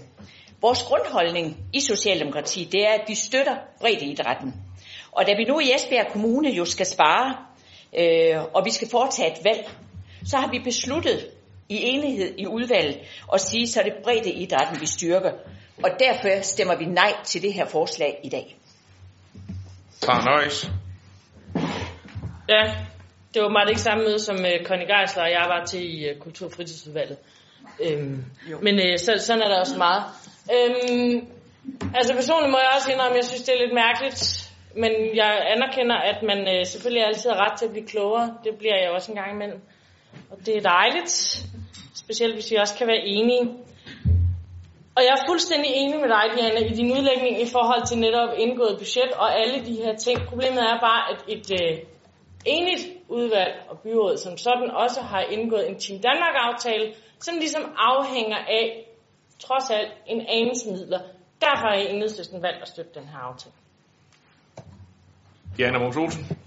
Vores grundholdning i Socialdemokratiet, det er, at vi støtter breddeidrætten. Og da vi nu i Esbjerg Kommune jo skal spare, øh, og vi skal foretage et valg, så har vi besluttet i enighed i udvalget at sige, så er det breddeidrætten, vi styrker. Og derfor stemmer vi nej til det her forslag i dag. Nøjes. Ja, det var meget ikke samme møde, som uh, Conny Geisler og jeg var til i uh, Kultur- og Fritidsudvalget. Øhm, men uh, så, sådan er der også meget. Øhm, altså personligt må jeg også indrømme, at jeg synes, det er lidt mærkeligt. Men jeg anerkender, at man uh, selvfølgelig altid har ret til at blive klogere. Det bliver jeg også en gang imellem. Og det er dejligt. Specielt hvis vi også kan være enige. Og jeg er fuldstændig enig med dig, Diana, i din udlægning i forhold til netop indgået budget og alle de her ting. Problemet er bare, at et øh, enigt udvalg og byråd som sådan også har indgået en Team Danmark-aftale, som ligesom afhænger af, trods alt, en anelse midler. Derfor har enhedslisten valgt at støtte den her aftale. Diana Mos Olsen.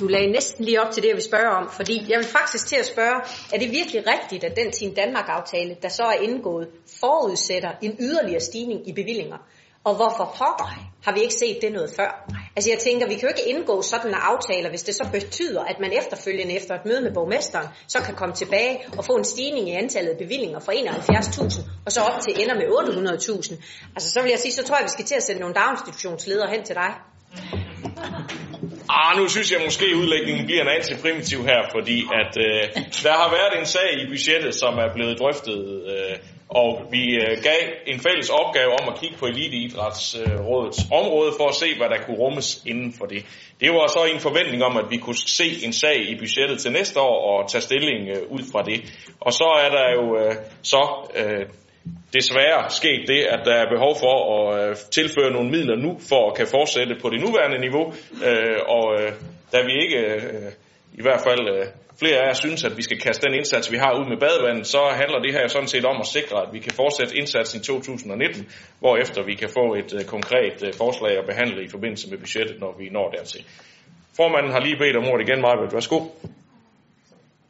Du lagde næsten lige op til det, jeg vil spørge om, fordi jeg vil faktisk til at spørge, er det virkelig rigtigt, at den Team Danmark-aftale, der så er indgået, forudsætter en yderligere stigning i bevillinger? Og hvorfor pokker har vi ikke set det noget før? Altså jeg tænker, vi kan jo ikke indgå sådan en aftaler, hvis det så betyder, at man efterfølgende efter et møde med borgmesteren, så kan komme tilbage og få en stigning i antallet af bevillinger fra 71.000 og så op til ender med 800.000. Altså så vil jeg sige, så tror jeg, vi skal til at sende nogle daginstitutionsledere hen til dig. Ah, nu synes jeg måske, at udlægningen bliver en anelse primitiv her, fordi at øh, der har været en sag i budgettet, som er blevet drøftet, øh, og vi øh, gav en fælles opgave om at kigge på Eliteidrætsrådets øh, område for at se, hvad der kunne rummes inden for det. Det var så en forventning om, at vi kunne se en sag i budgettet til næste år og tage stilling øh, ud fra det. Og så er der jo øh, så øh, desværre sket det, at der er behov for at øh, tilføre nogle midler nu, for at kan fortsætte på det nuværende niveau. Øh, og øh, da vi ikke, øh, i hvert fald øh, flere af jer synes, at vi skal kaste den indsats, vi har ud med badevandet, så handler det her jo sådan set om at sikre, at vi kan fortsætte indsatsen i 2019, hvorefter vi kan få et øh, konkret øh, forslag at behandle i forbindelse med budgettet, når vi når dertil. Formanden har lige bedt om ordet igen, Marbet. Værsgo.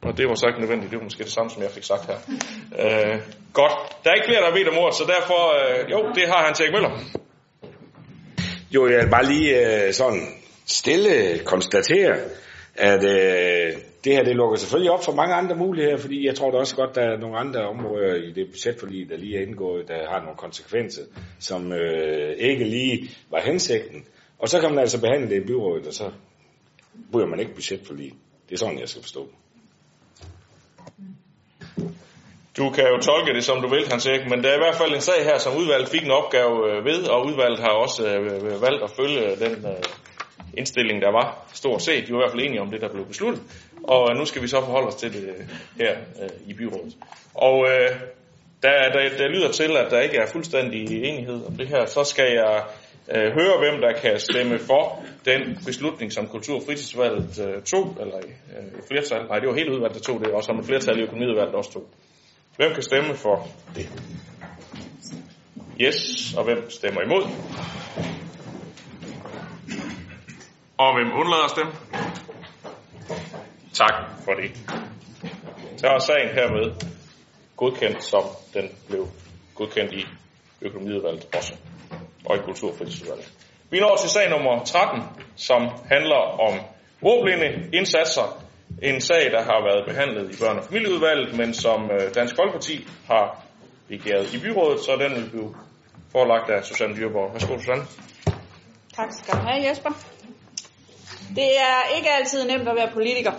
Og det var så ikke nødvendigt, det var måske det samme, som jeg fik sagt her. Øh, godt. Der er ikke flere, der har bedt om ordet, så derfor, øh, jo, det har han til Møller. Jo, jeg vil bare lige øh, sådan stille konstatere, at øh, det her det lukker selvfølgelig op for mange andre muligheder, fordi jeg tror da også godt, der er nogle andre områder i det budgetforlig, der lige er indgået, der har nogle konsekvenser, som øh, ikke lige var hensigten. Og så kan man altså behandle det i byrådet, og så bryder man ikke budgetforlig. Det er sådan, jeg skal forstå. Du kan jo tolke det, som du vil, Hans Erik, men der er i hvert fald en sag her, som udvalget fik en opgave øh, ved, og udvalget har også øh, valgt at følge den øh, indstilling, der var stort set. De var i hvert fald enige om det, der blev besluttet. Og nu skal vi så forholde os til det her i byrådet. Og der, der, der lyder til, at der ikke er fuldstændig enighed om det her, så skal jeg øh, høre, hvem der kan stemme for den beslutning, som Kultur- og Fritidsvalget øh, tog, eller øh, flertal. Nej, det var hele udvalget, der tog det, og som et flertal i økonomiudvalget også tog. Hvem kan stemme for det? Yes, og hvem stemmer imod? Og hvem undlader at stemme? Tak for det. Så er sagen hermed godkendt, som den blev godkendt i økonomiudvalget også, og i Kulturfritidsudvalget. Vi når til sag nummer 13, som handler om ordblinde indsatser en sag, der har været behandlet i børne- og familieudvalget, men som øh, Dansk Folkeparti har begæret i byrådet, så den vil blive forelagt af Susanne Dyrborg. Værsgo, Susanne. Tak skal du have, Jesper. Det er ikke altid nemt at være politiker.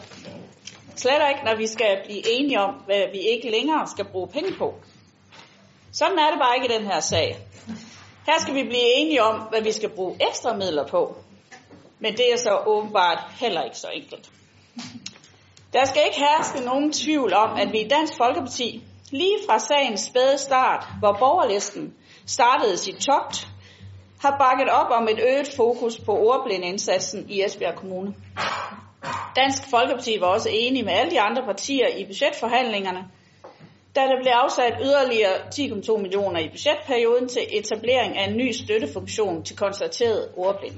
Slet ikke, når vi skal blive enige om, hvad vi ikke længere skal bruge penge på. Sådan er det bare ikke i den her sag. Her skal vi blive enige om, hvad vi skal bruge ekstra midler på. Men det er så åbenbart heller ikke så enkelt. Der skal ikke herske nogen tvivl om, at vi i Dansk Folkeparti, lige fra sagens spæde start, hvor borgerlisten startede sit togt, har bakket op om et øget fokus på ordblindeindsatsen i Esbjerg Kommune. Dansk Folkeparti var også enige med alle de andre partier i budgetforhandlingerne, da der blev afsat yderligere 10,2 millioner i budgetperioden til etablering af en ny støttefunktion til konstateret ordblind.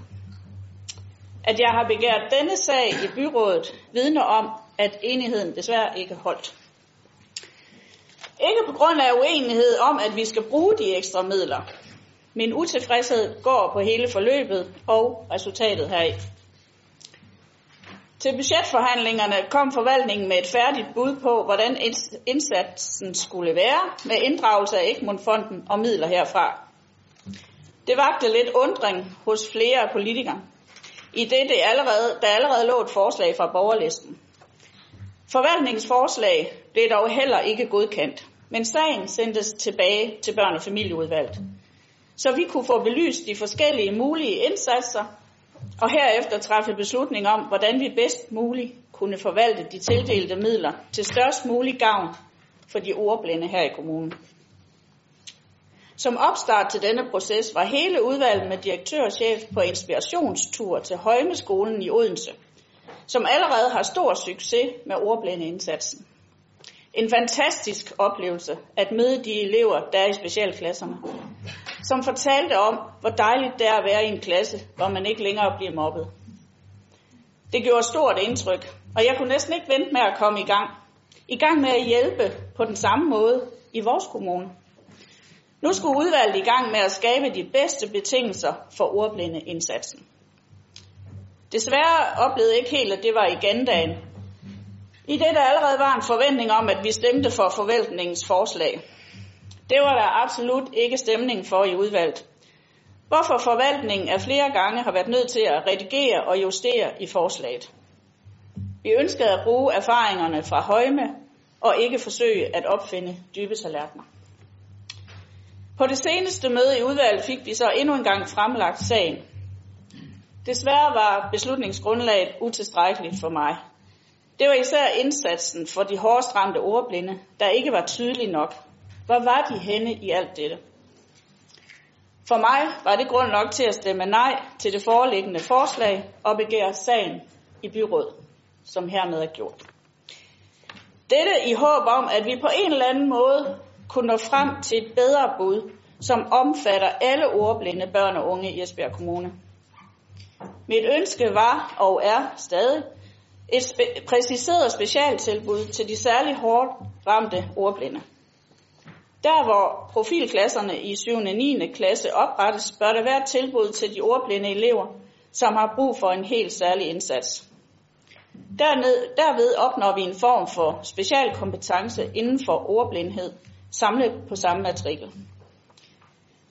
At jeg har begært denne sag i byrådet vidner om, at enigheden desværre ikke holdt. Ikke på grund af uenighed om, at vi skal bruge de ekstra midler. Min utilfredshed går på hele forløbet og resultatet heraf. Til budgetforhandlingerne kom forvaltningen med et færdigt bud på, hvordan indsatsen skulle være med inddragelse af Egmundfonden og midler herfra. Det vagte lidt undring hos flere politikere, i det, det allerede, der allerede lå et forslag fra borgerlisten. Forvaltningens forslag blev dog heller ikke godkendt, men sagen sendtes tilbage til børn- og familieudvalget, så vi kunne få belyst de forskellige mulige indsatser og herefter træffe beslutning om, hvordan vi bedst muligt kunne forvalte de tildelte midler til størst mulig gavn for de ordblinde her i kommunen. Som opstart til denne proces var hele udvalget med direktør og chef på inspirationstur til Højmeskolen i Odense, som allerede har stor succes med ordblindeindsatsen. En fantastisk oplevelse at møde de elever, der er i specialklasserne, som fortalte om, hvor dejligt det er at være i en klasse, hvor man ikke længere bliver mobbet. Det gjorde stort indtryk, og jeg kunne næsten ikke vente med at komme i gang. I gang med at hjælpe på den samme måde i vores kommune. Nu skulle udvalget i gang med at skabe de bedste betingelser for ordblinde indsatsen. Desværre oplevede jeg ikke helt, at det var i gendagen, i det der allerede var en forventning om, at vi stemte for forvaltningens forslag. Det var der absolut ikke stemning for i udvalget. Hvorfor forvaltningen af flere gange har været nødt til at redigere og justere i forslaget. Vi ønskede at bruge erfaringerne fra Højme og ikke forsøge at opfinde dybe tallerkener. På det seneste møde i udvalget fik vi så endnu en gang fremlagt sagen. Desværre var beslutningsgrundlaget utilstrækkeligt for mig. Det var især indsatsen for de hårdest ramte ordblinde, der ikke var tydelig nok. Hvor var de henne i alt dette? For mig var det grund nok til at stemme nej til det foreliggende forslag og begære sagen i byrådet, som hermed er gjort. Dette i håb om, at vi på en eller anden måde kunne nå frem til et bedre bud, som omfatter alle ordblinde børn og unge i Esbjerg Kommune. Mit ønske var og er stadig et spe- præciseret specialtilbud til de særligt hårdt ramte ordblinde. Der hvor profilklasserne i 7. og 9. klasse oprettes, bør der være et tilbud til de ordblinde elever, som har brug for en helt særlig indsats. Derned, derved opnår vi en form for specialkompetence inden for ordblindhed, samlet på samme matrikel.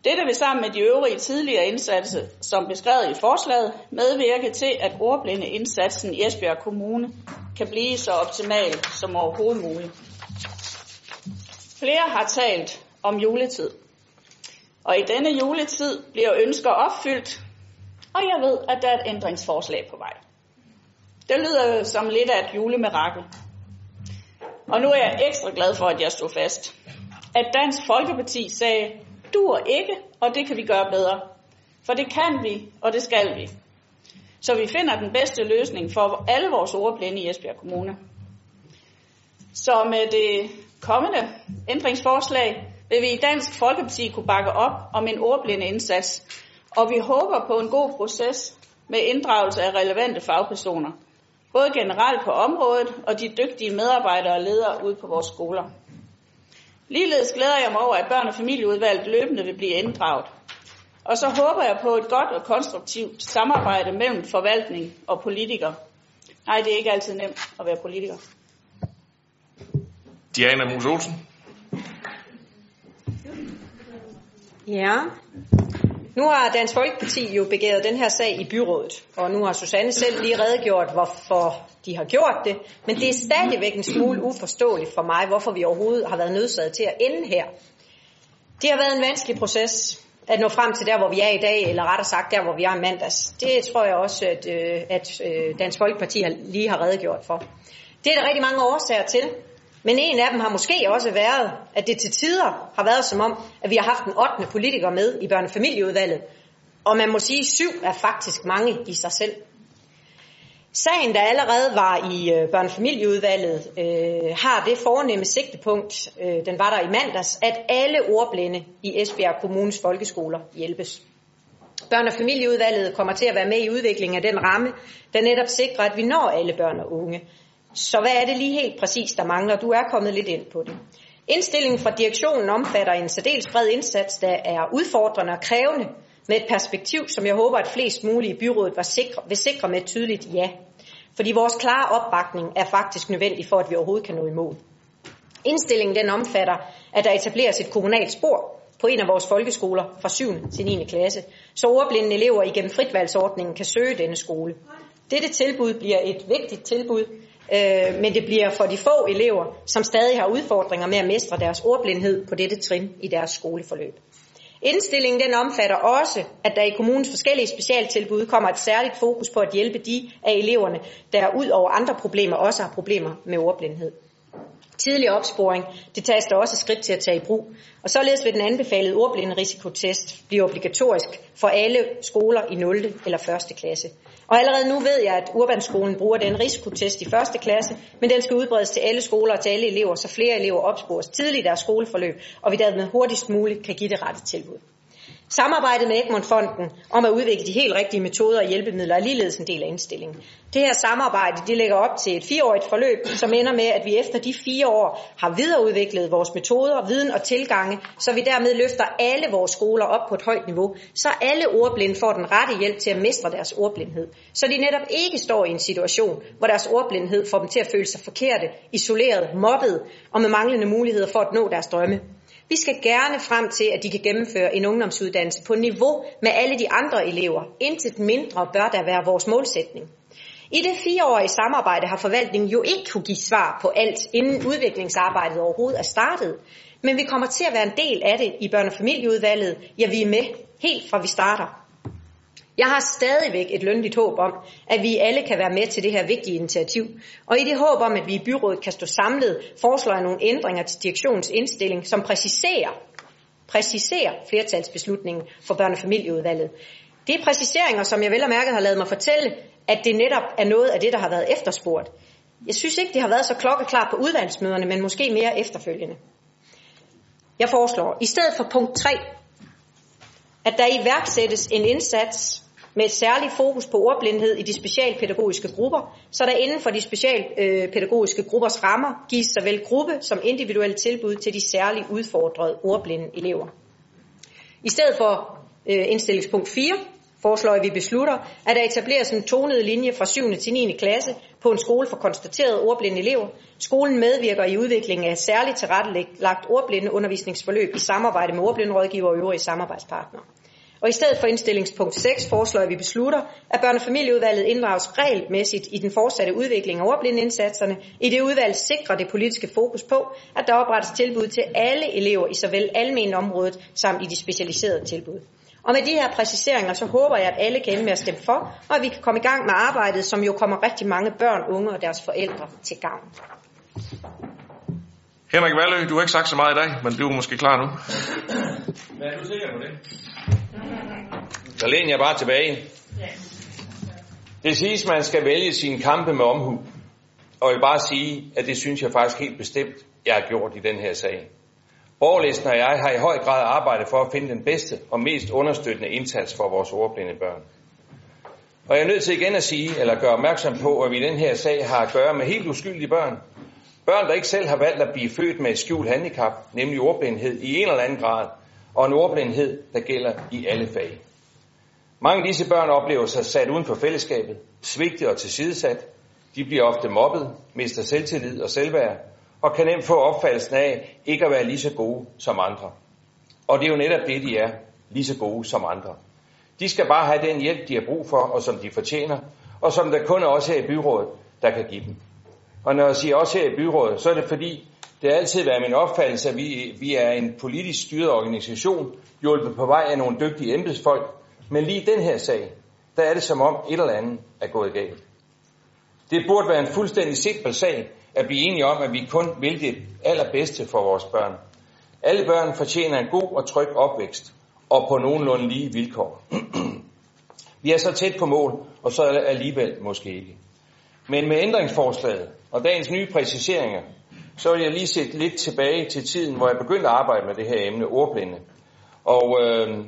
Dette vil sammen med de øvrige tidligere indsatser, som beskrevet i forslaget, medvirke til, at ordblindeindsatsen i Esbjerg Kommune kan blive så optimal som overhovedet muligt. Flere har talt om juletid. Og i denne juletid bliver ønsker opfyldt, og jeg ved, at der er et ændringsforslag på vej. Det lyder jo som lidt af et julemirakel. Og nu er jeg ekstra glad for, at jeg stod fast. At Dansk Folkeparti sagde, dur ikke, og det kan vi gøre bedre. For det kan vi, og det skal vi. Så vi finder den bedste løsning for alle vores ordblinde i Esbjerg Kommune. Så med det kommende ændringsforslag vil vi i Dansk Folkeparti kunne bakke op om en ordblinde indsats, og vi håber på en god proces med inddragelse af relevante fagpersoner, både generelt på området og de dygtige medarbejdere og ledere ude på vores skoler. Ligeledes glæder jeg mig over, at børn- og familieudvalget løbende vil blive inddraget. Og så håber jeg på et godt og konstruktivt samarbejde mellem forvaltning og politikere. Nej, det er ikke altid nemt at være politiker. Diana Mus Olsen. Ja, nu har Dansk Folkeparti jo begæret den her sag i byrådet, og nu har Susanne selv lige redegjort, hvorfor de har gjort det, men det er stadigvæk en smule uforståeligt for mig, hvorfor vi overhovedet har været nødsaget til at ende her. Det har været en vanskelig proces at nå frem til der, hvor vi er i dag, eller rettere sagt der, hvor vi er i mandags. Det tror jeg også, at, øh, at øh, Dansk Folkeparti lige har redegjort for. Det er der rigtig mange årsager til, men en af dem har måske også været, at det til tider har været som om, at vi har haft en 8. politiker med i børnefamilieudvalget, og man må sige, at syv er faktisk mange i sig selv. Sagen, der allerede var i øh, børnefamilieudvalget, øh, har det fornemme sigtepunkt, øh, den var der i mandags, at alle ordblinde i Esbjerg Kommunes folkeskoler hjælpes. Børn- og familieudvalget kommer til at være med i udviklingen af den ramme, der netop sikrer, at vi når alle børn og unge. Så hvad er det lige helt præcis, der mangler? Du er kommet lidt ind på det. Indstillingen fra direktionen omfatter en særdeles bred indsats, der er udfordrende og krævende, med et perspektiv, som jeg håber, at flest mulige i byrådet var sikre, vil sikre med et tydeligt ja. Fordi vores klare opbakning er faktisk nødvendig for, at vi overhovedet kan nå i mål. Indstillingen den omfatter, at der etableres et kommunalt spor på en af vores folkeskoler fra 7. til 9. klasse, så ordblinde elever igennem fritvalgsordningen kan søge denne skole. Dette tilbud bliver et vigtigt tilbud, øh, men det bliver for de få elever, som stadig har udfordringer med at mestre deres ordblindhed på dette trin i deres skoleforløb. Indstillingen den omfatter også, at der i kommunens forskellige specialtilbud kommer et særligt fokus på at hjælpe de af eleverne, der ud over andre problemer også har problemer med ordblindhed. Tidlig opsporing, det tages der også skridt til at tage i brug, og således vil den anbefalede ordblinde risikotest blive obligatorisk for alle skoler i 0. eller 1. klasse. Og allerede nu ved jeg, at Urbanskolen bruger den risikotest i 1. klasse, men den skal udbredes til alle skoler og til alle elever, så flere elever opspores tidligt i deres skoleforløb, og vi dermed hurtigst muligt kan give det rette tilbud. Samarbejdet med Egmont-fonden om at udvikle de helt rigtige metoder og hjælpemidler er ligeledes en del af indstillingen. Det her samarbejde det lægger op til et fireårigt forløb, som ender med, at vi efter de fire år har videreudviklet vores metoder, viden og tilgange, så vi dermed løfter alle vores skoler op på et højt niveau, så alle ordblinde får den rette hjælp til at mestre deres ordblindhed. Så de netop ikke står i en situation, hvor deres ordblindhed får dem til at føle sig forkerte, isoleret, mobbet og med manglende muligheder for at nå deres drømme. Vi skal gerne frem til, at de kan gennemføre en ungdomsuddannelse på niveau med alle de andre elever. Intet mindre bør der være vores målsætning. I det fireårige samarbejde har forvaltningen jo ikke kunne give svar på alt, inden udviklingsarbejdet overhovedet er startet. Men vi kommer til at være en del af det i børne- og familieudvalget. Ja, vi er med helt fra vi starter. Jeg har stadigvæk et lønligt håb om, at vi alle kan være med til det her vigtige initiativ. Og i det håb om, at vi i byrådet kan stå samlet, foreslår jeg nogle ændringer til direktionens indstilling, som præciserer, præciserer flertalsbeslutningen for børne- og familieudvalget. Det er præciseringer, som jeg vel og mærket har lavet mig fortælle, at det netop er noget af det, der har været efterspurgt. Jeg synes ikke, det har været så klokkeklart på udvalgsmøderne, men måske mere efterfølgende. Jeg foreslår, i stedet for punkt 3, at der iværksættes en indsats med et særligt fokus på ordblindhed i de specialpædagogiske grupper, så der inden for de specialpædagogiske gruppers rammer gives såvel gruppe som individuelle tilbud til de særligt udfordrede ordblinde elever. I stedet for øh, indstillingspunkt 4 foreslår at vi beslutter, at der etableres en tonet linje fra 7. til 9. klasse på en skole for konstaterede ordblinde elever. Skolen medvirker i udviklingen af særligt tilrettelagt ordblinde undervisningsforløb i samarbejde med ordblinderådgiver og øvrige samarbejdspartnere. Og i stedet for indstillingspunkt 6 foreslår at vi beslutter, at børne- og familieudvalget inddrages regelmæssigt i den fortsatte udvikling af ordblindeindsatserne. I det udvalg sikrer det politiske fokus på, at der oprettes tilbud til alle elever i såvel almen området samt i de specialiserede tilbud. Og med de her præciseringer, så håber jeg, at alle kan ende med at stemme for, og at vi kan komme i gang med arbejdet, som jo kommer rigtig mange børn, unge og deres forældre til gavn. Henrik Valø, du har ikke sagt så meget i dag, men du er måske klar nu. Men er du sikker på det? Så læner jeg bare tilbage. Det siges, man skal vælge sine kampe med omhu. Og jeg vil bare sige, at det synes jeg faktisk helt bestemt, jeg har gjort i den her sag. Borgerlisten og jeg har i høj grad arbejdet for at finde den bedste og mest understøttende indsats for vores ordblinde børn. Og jeg er nødt til igen at sige, eller gøre opmærksom på, at vi i den her sag har at gøre med helt uskyldige børn. Børn, der ikke selv har valgt at blive født med et skjult handicap, nemlig ordblindhed i en eller anden grad, og en ordblindhed, der gælder i alle fag. Mange af disse børn oplever sig sat uden for fællesskabet, svigtet og tilsidesat. De bliver ofte mobbet, mister selvtillid og selvværd, og kan nemt få opfattelsen af ikke at være lige så gode som andre. Og det er jo netop det, de er. lige så gode som andre. De skal bare have den hjælp, de har brug for, og som de fortjener, og som der kun er også her i byrådet, der kan give dem. Og når jeg siger også her i byrådet, så er det fordi, det har altid været min opfattelse, at vi, vi er en politisk styret organisation, hjulpet på vej af nogle dygtige embedsfolk, men lige i den her sag, der er det som om et eller andet er gået galt. Det burde være en fuldstændig simpel sag at blive enige om, at vi kun vil det allerbedste for vores børn. Alle børn fortjener en god og tryg opvækst, og på nogenlunde lige vilkår. vi er så tæt på mål, og så alligevel måske ikke. Men med ændringsforslaget og dagens nye præciseringer, så vil jeg lige sætte lidt tilbage til tiden, hvor jeg begyndte at arbejde med det her emne, ordblinde. Og øh,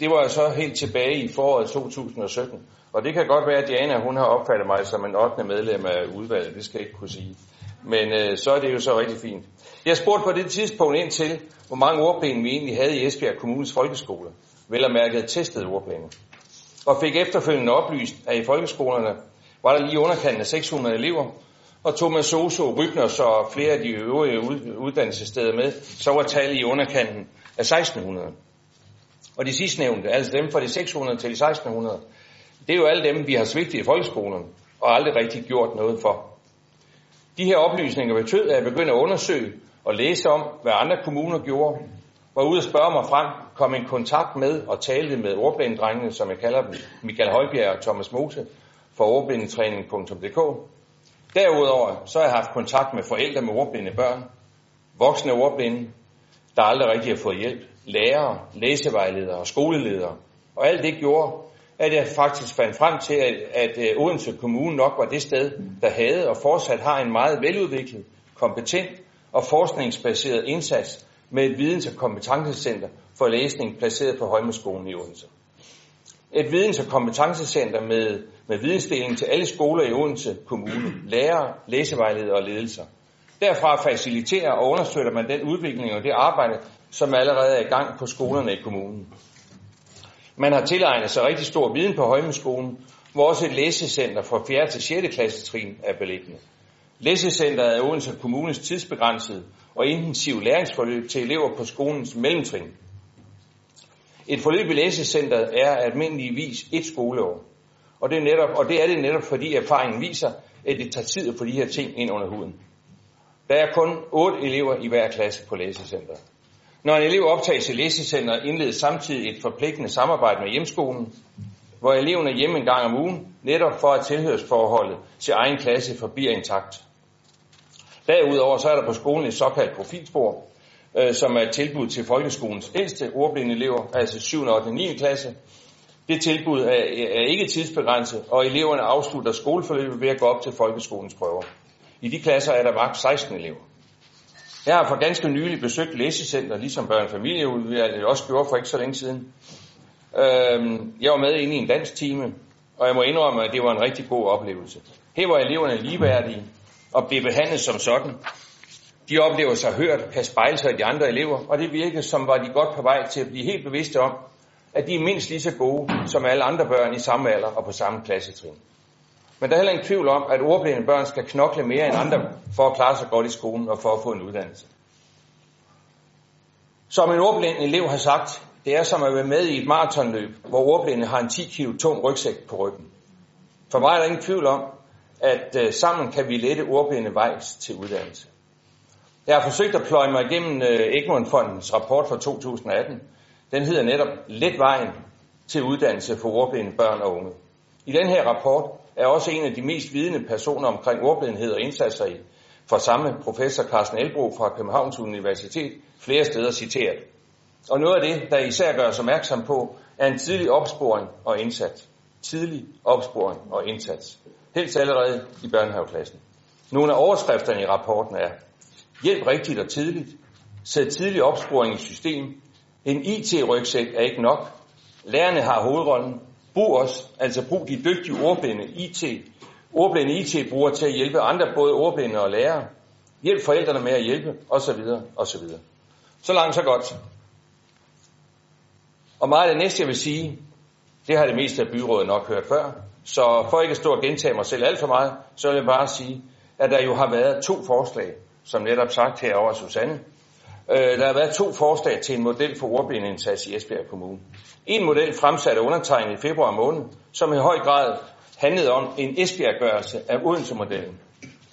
det var så helt tilbage i foråret 2017. Og det kan godt være, at Diana hun har opfattet mig som en 8. medlem af udvalget. Det skal jeg ikke kunne sige. Men øh, så er det jo så rigtig fint. Jeg spurgte på det tidspunkt ind til, hvor mange ordpenge vi egentlig havde i Esbjerg Kommunes folkeskole. Vel og mærket testede ordpenge. Og fik efterfølgende oplyst, at i folkeskolerne var der lige underkanten af 600 elever, og tog man Soso, Rybners og flere af de øvrige uddannelsessteder med, så var tallet i underkanten af 1600. Og de sidstnævnte, altså dem fra de 600 til de 1600, det er jo alle dem, vi har svigtet i folkeskolen og aldrig rigtig gjort noget for. De her oplysninger betød, at jeg begyndte at undersøge og læse om, hvad andre kommuner gjorde, var ude og spørge mig frem, kom i kontakt med og talte med ordblindedrengene, som jeg kalder dem, Michael Højbjerg og Thomas Mose, fra ordblindetræning.dk. Derudover så har jeg haft kontakt med forældre med ordblinde børn, voksne ordblinde, der aldrig rigtig har fået hjælp, lærere, læsevejledere og skoleledere. Og alt det gjorde, at jeg faktisk fandt frem til, at, at øh, Odense Kommune nok var det sted, der havde og fortsat har en meget veludviklet, kompetent og forskningsbaseret indsats med et videns- og kompetencecenter for læsning placeret på Højmeskolen i Odense. Et videns- og kompetencecenter med, med vidensdeling til alle skoler i Odense Kommune, lærere, læsevejledere og ledelser. Derfra faciliterer og understøtter man den udvikling og det arbejde, som allerede er i gang på skolerne i kommunen. Man har tilegnet sig rigtig stor viden på Højmeskolen, hvor også et læsecenter fra 4. til 6. klasse trin er beliggende. Læsecenteret er Odense Kommunes tidsbegrænsede og intensiv læringsforløb til elever på skolens mellemtrin. Et forløb i læsecenteret er almindeligvis et skoleår. Og det, er netop, og det er det netop, fordi erfaringen viser, at det tager tid at få de her ting ind under huden. Der er kun otte elever i hver klasse på læsecenteret. Når en elev optages i læsecenteret, indledes samtidig et forpligtende samarbejde med hjemskolen, hvor eleven er hjemme en gang om ugen, netop for at tilhørsforholdet til egen klasse forbliver intakt. Derudover så er der på skolen et såkaldt profilspor, øh, som er et tilbud til folkeskolens ældste ordblinde elever, altså 7. og 9. klasse. Det tilbud er, er ikke tidsbegrænset, og eleverne afslutter skoleforløbet ved at gå op til folkeskolens prøver. I de klasser er der maks 16 elever. Jeg har for ganske nylig besøgt læsecenter, ligesom børn- og familieudvalget også gjorde for ikke så længe siden. Øhm, jeg var med inde i en dansk time, og jeg må indrømme, at det var en rigtig god oplevelse. Her var eleverne ligeværdige og blev behandlet som sådan. De oplever sig hørt, kan spejle sig i de andre elever, og det virkede som var de godt på vej til at blive helt bevidste om, at de er mindst lige så gode som alle andre børn i samme alder og på samme klassetrin. Men der er heller ingen tvivl om, at ordblinde børn skal knokle mere end andre for at klare sig godt i skolen og for at få en uddannelse. Som en ordblind elev har sagt, det er som at være med i et maratonløb, hvor ordblinde har en 10 kg tung rygsæk på ryggen. For mig er der ingen tvivl om, at øh, sammen kan vi lette ordblinde vejs til uddannelse. Jeg har forsøgt at pløje mig igennem øh, uh, Egmont Fondens rapport fra 2018. Den hedder netop Let vejen til uddannelse for ordblinde børn og unge. I den her rapport er også en af de mest vidende personer omkring ordblindhed og indsatser i, fra samme professor Carsten Elbro fra Københavns Universitet, flere steder citeret. Og noget af det, der især gør os opmærksom på, er en tidlig opsporing og indsats. Tidlig opsporing og indsats. Helt allerede i børnehaveklassen. Nogle af overskrifterne i rapporten er, hjælp rigtigt og tidligt, sæt tidlig opsporing i system, en IT-rygsæk er ikke nok, lærerne har hovedrollen, brug os, altså brug de dygtige ordblinde IT, ordblinde IT-brugere til at hjælpe andre, både ordblinde og lærere, hjælp forældrene med at hjælpe, osv. osv. Så langt, så godt. Og meget af det næste, jeg vil sige, det har det meste af byrådet nok hørt før, så for ikke at stå og gentage mig selv alt for meget, så vil jeg bare sige, at der jo har været to forslag, som netop sagt herover Susanne, Øh, der har været to forslag til en model for ordblindeindsats i Esbjerg Kommune. En model fremsat af undertegnet i februar måned, som i høj grad handlede om en Esbjerggørelse af Odense-modellen.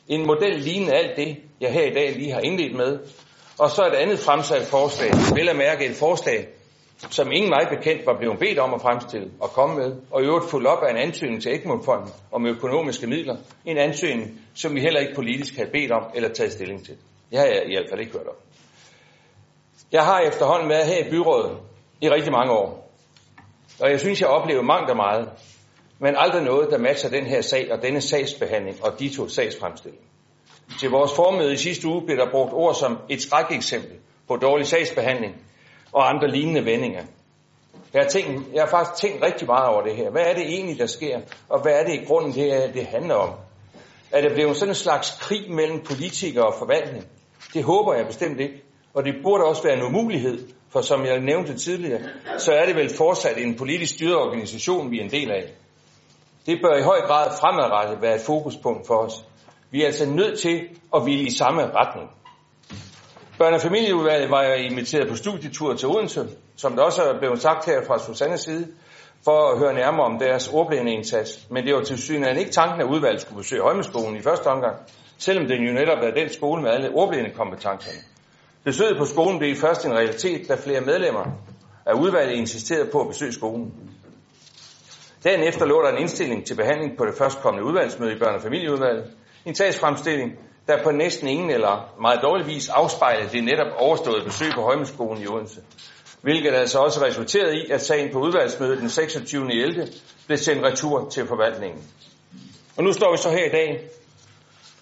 En model lignende alt det, jeg her i dag lige har indledt med, og så et andet fremsat forslag, vel at mærke et forslag, som ingen mig bekendt var blevet bedt om at fremstille og komme med, og i øvrigt fuldt op af en ansøgning til Egmontfonden om økonomiske midler. En ansøgning, som vi heller ikke politisk havde bedt om eller taget stilling til. Jeg har i hvert fald ikke hørt om. Jeg har efterhånden været her i byrådet i rigtig mange år. Og jeg synes, jeg oplever mangt og meget, men aldrig noget, der matcher den her sag og denne sagsbehandling og de to sagsfremstilling. Til vores formøde i sidste uge blev der brugt ord som et skrækeksempel på dårlig sagsbehandling og andre lignende vendinger. Jeg har, tænkt, jeg har faktisk tænkt rigtig meget over det her. Hvad er det egentlig, der sker? Og hvad er det i grunden, det, er, det handler om? Er det blevet sådan en slags krig mellem politikere og forvaltning? Det håber jeg bestemt ikke. Og det burde også være en umulighed, for som jeg nævnte tidligere, så er det vel fortsat en politisk styret organisation, vi er en del af. Det bør i høj grad fremadrettet være et fokuspunkt for os. Vi er altså nødt til at ville i samme retning. Børne- og familieudvalget var jeg inviteret på studietur til Odense, som det også er blevet sagt her fra Susannes side, for at høre nærmere om deres ordblindeindsats. Men det var til synligheden ikke tanken, at udvalget skulle besøge Højmeskolen i første omgang, selvom det jo netop er den skole med alle ordblindekompetencerne. Besøget på skolen blev først en realitet, da flere medlemmer af udvalget insisterede på at besøge skolen. Dagen efter lå der en indstilling til behandling på det førstkommende udvalgsmøde i børne- og familieudvalget. En sagsfremstilling, der på næsten ingen eller meget dårlig vis afspejlede det netop overståede besøg på Højmeskolen i Odense. Hvilket altså også resulterede i, at sagen på udvalgsmødet den 26. 11. blev sendt retur til forvaltningen. Og nu står vi så her i dag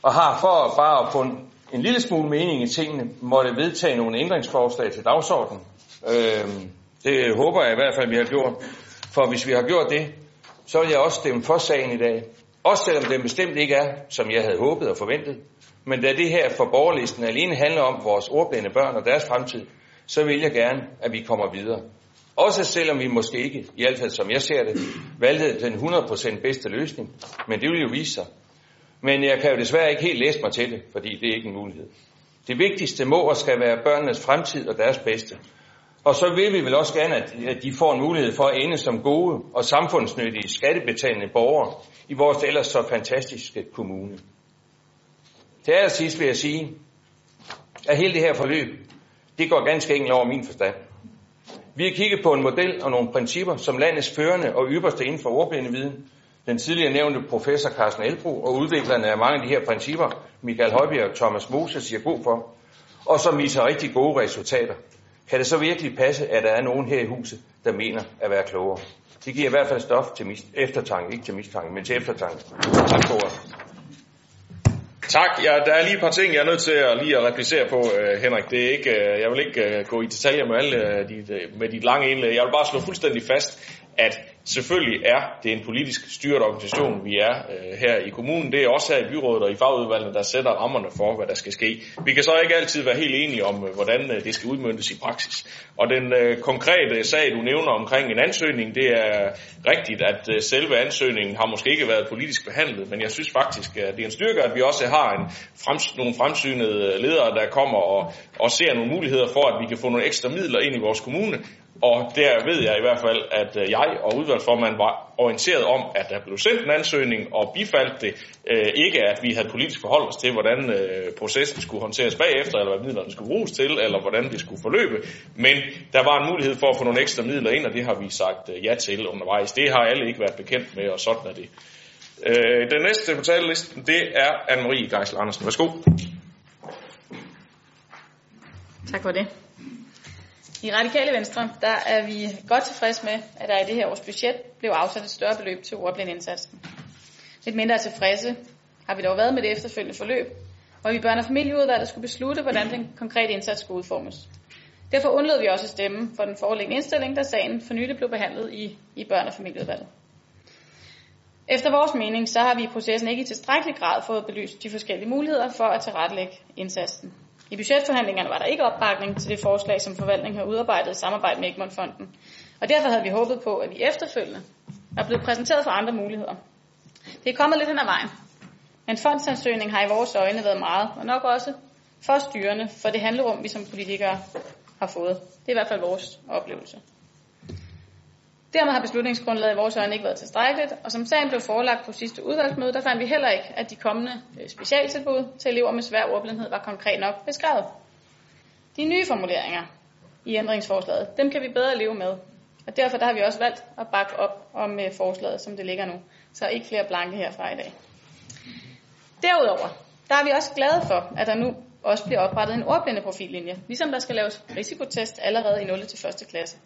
og har for bare at få en, en lille smule mening i tingene, måtte vedtage nogle ændringsforslag til dagsordenen. Øh, det håber jeg i hvert fald, vi har gjort. For hvis vi har gjort det, så vil jeg også stemme for sagen i dag. Også selvom den bestemt ikke er, som jeg havde håbet og forventet. Men da det her for borgerlisten alene handler om vores ordblinde børn og deres fremtid, så vil jeg gerne, at vi kommer videre. Også selvom vi måske ikke, i hvert fald som jeg ser det, valgte den 100% bedste løsning. Men det vil jo vise sig. Men jeg kan jo desværre ikke helt læse mig til det, fordi det er ikke en mulighed. Det vigtigste må og skal være børnenes fremtid og deres bedste. Og så vil vi vel også gerne, at de får en mulighed for at ende som gode og samfundsnyttige skattebetalende borgere i vores ellers så fantastiske kommune. Til allersidst vil jeg sige, at hele det her forløb, det går ganske enkelt over min forstand. Vi har kigget på en model og nogle principper, som landets førende og ypperste inden for ordblindeviden, den tidligere nævnte professor Carsten Elbro og udviklerne af mange af de her principper, Michael Højbjerg og Thomas Moses, siger god for, og som viser rigtig gode resultater. Kan det så virkelig passe, at der er nogen her i huset, der mener at være klogere? Det giver i hvert fald stof til mis- eftertanke, ikke til mistanke, men til eftertanke. Tak for ordet. Tak. Ja, der er lige et par ting, jeg er nødt til at lige at replicere på, uh, Henrik. Det er ikke, uh, jeg vil ikke uh, gå i detaljer med, alle, uh, dit, uh, med dit lange indlæg. Jeg vil bare slå fuldstændig fast, at selvfølgelig er det en politisk styret organisation, vi er øh, her i kommunen. Det er også her i byrådet og i fagudvalgene, der sætter rammerne for, hvad der skal ske. Vi kan så ikke altid være helt enige om, øh, hvordan øh, det skal udmyndtes i praksis. Og den øh, konkrete sag, du nævner omkring en ansøgning, det er rigtigt, at øh, selve ansøgningen har måske ikke været politisk behandlet, men jeg synes faktisk, at det er en styrke, at vi også har en frems, nogle fremsynede øh, ledere, der kommer og, og ser nogle muligheder for, at vi kan få nogle ekstra midler ind i vores kommune, og der ved jeg i hvert fald, at øh, jeg og udvalgsformanden var orienteret om, at der blev sendt en ansøgning og bifaldt det. Øh, ikke at vi havde politisk forhold os til, hvordan øh, processen skulle håndteres bagefter, eller hvad midlerne skulle bruges til, eller hvordan det skulle forløbe. Men der var en mulighed for at få nogle ekstra midler ind, og det har vi sagt øh, ja til undervejs. Det har alle ikke været bekendt med, og sådan er det. Øh, den næste på talelisten, det er Anne-Marie Geisel Andersen. Værsgo. Tak for det. I Radikale Venstre, der er vi godt tilfreds med, at der i det her års budget blev afsat et større beløb til ordblindindsatsen. Lidt mindre tilfredse har vi dog været med det efterfølgende forløb, hvor vi børn- og familieudvalget skulle beslutte, hvordan den konkrete indsats skulle udformes. Derfor undlod vi også at stemme for den foreliggende indstilling, da sagen for nylig blev behandlet i, i børn- og familieudvalget. Efter vores mening, så har vi i processen ikke i tilstrækkelig grad fået belyst de forskellige muligheder for at tilrettelægge indsatsen. I budgetforhandlingerne var der ikke opbakning til det forslag, som forvaltningen har udarbejdet i samarbejde med Egmontfonden. Og derfor havde vi håbet på, at vi efterfølgende er blevet præsenteret for andre muligheder. Det er kommet lidt hen ad vejen. Men fondsansøgning har i vores øjne været meget, og nok også for styrende for det handlerum, vi som politikere har fået. Det er i hvert fald vores oplevelse. Dermed har beslutningsgrundlaget i vores øjne ikke været tilstrækkeligt, og som sagen blev forelagt på sidste udvalgsmøde, der fandt vi heller ikke, at de kommende øh, specialtilbud til elever med svær ordblindhed var konkret nok beskrevet. De nye formuleringer i ændringsforslaget, dem kan vi bedre leve med, og derfor der har vi også valgt at bakke op om øh, forslaget, som det ligger nu. Så ikke flere blanke herfra i dag. Derudover, der er vi også glade for, at der nu også bliver oprettet en ordblindeprofillinje, ligesom der skal laves risikotest allerede i 0. til 1. klasse.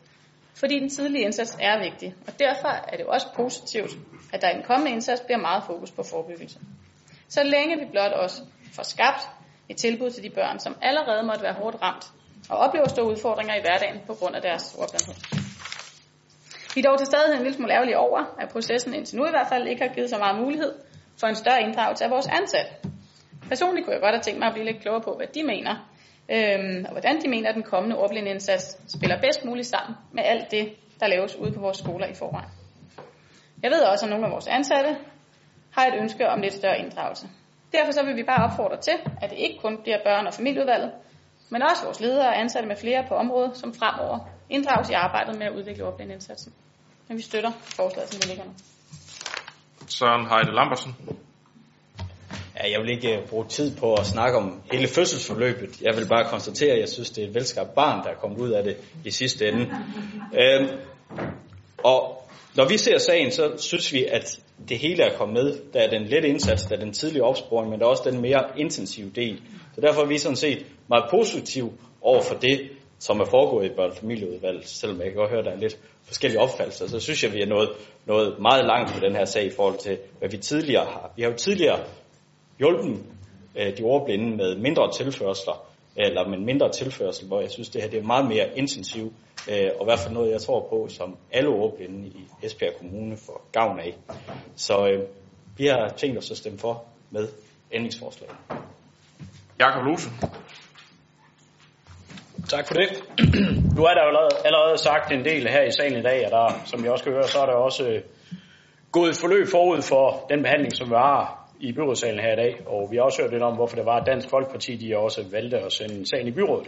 Fordi den tidlige indsats er vigtig, og derfor er det også positivt, at der i den kommende indsats bliver meget fokus på forebyggelse. Så længe vi blot også får skabt et tilbud til de børn, som allerede måtte være hårdt ramt og oplever store udfordringer i hverdagen på grund af deres ordblindhed. Vi er dog til stadighed en lille smule ærgerlige over, at processen indtil nu i hvert fald ikke har givet så meget mulighed for en større inddragelse af vores ansatte. Personligt kunne jeg godt have tænkt mig at blive lidt klogere på, hvad de mener, øhm, og hvordan de mener, at den kommende ordblindindsats spiller bedst muligt sammen med alt det, der laves ude på vores skoler i forvejen. Jeg ved også, at nogle af vores ansatte har et ønske om lidt større inddragelse. Derfor så vil vi bare opfordre til, at det ikke kun bliver børn- og familieudvalget, men også vores ledere og ansatte med flere på området, som fremover inddrages i arbejdet med at udvikle ordblindindsatsen. Men vi støtter forslaget, som det ligger nu. Søren Heide Lambersen. Ja, jeg vil ikke øh, bruge tid på at snakke om hele fødselsforløbet. Jeg vil bare konstatere, at jeg synes, det er et velskabt barn, der er kommet ud af det i sidste ende. Øhm, og når vi ser sagen, så synes vi, at det hele er kommet med. Der er den lette indsats, der er den tidlige opsporing, men der er også den mere intensive del. Så derfor er vi sådan set meget positive over for det, som er foregået i børnefamilieudvalget, selvom jeg kan godt høre, at der er lidt forskellige opfattelser, så synes jeg, at vi er nået, nået meget langt på den her sag i forhold til, hvad vi tidligere har. Vi har jo tidligere hjulpet øh, de ordblinde med mindre tilførsler, eller med mindre tilførsel, hvor jeg synes, det her det er meget mere intensivt, øh, og i hvert fald noget, jeg tror på, som alle ordblinde i Esbjerg Kommune får gavn af. Så øh, vi har tænkt os at stemme for med ændringsforslaget. Jakob Lose. Tak for det. Nu er der jo allerede, allerede sagt en del her i salen i dag, og der, som jeg også kan høre, så er der også øh, gået et forløb forud for den behandling, som vi har i byrådssalen her i dag, og vi har også hørt lidt om, hvorfor det var, at Dansk Folkeparti de også valgte at sende sagen i byrådet.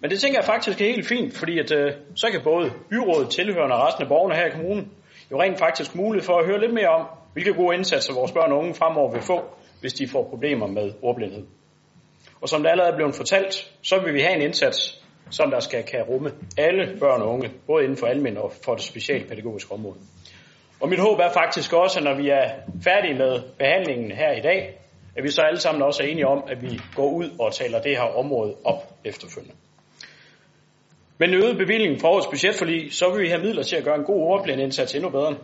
Men det tænker jeg faktisk er helt fint, fordi at, øh, så kan både byrådet, tilhørende og resten af borgerne her i kommunen jo rent faktisk mulighed for at høre lidt mere om, hvilke gode indsatser vores børn og unge fremover vil få, hvis de får problemer med ordblindhed. Og som det allerede er blevet fortalt, så vil vi have en indsats, som der skal kan rumme alle børn og unge, både inden for almen og for det specialpædagogiske område. Og mit håb er faktisk også, at når vi er færdige med behandlingen her i dag, at vi så alle sammen også er enige om, at vi går ud og taler det her område op efterfølgende. Med en øget bevilling fra årets budgetforlig, så vil vi have midler til at gøre en god ordblind indsats endnu bedre.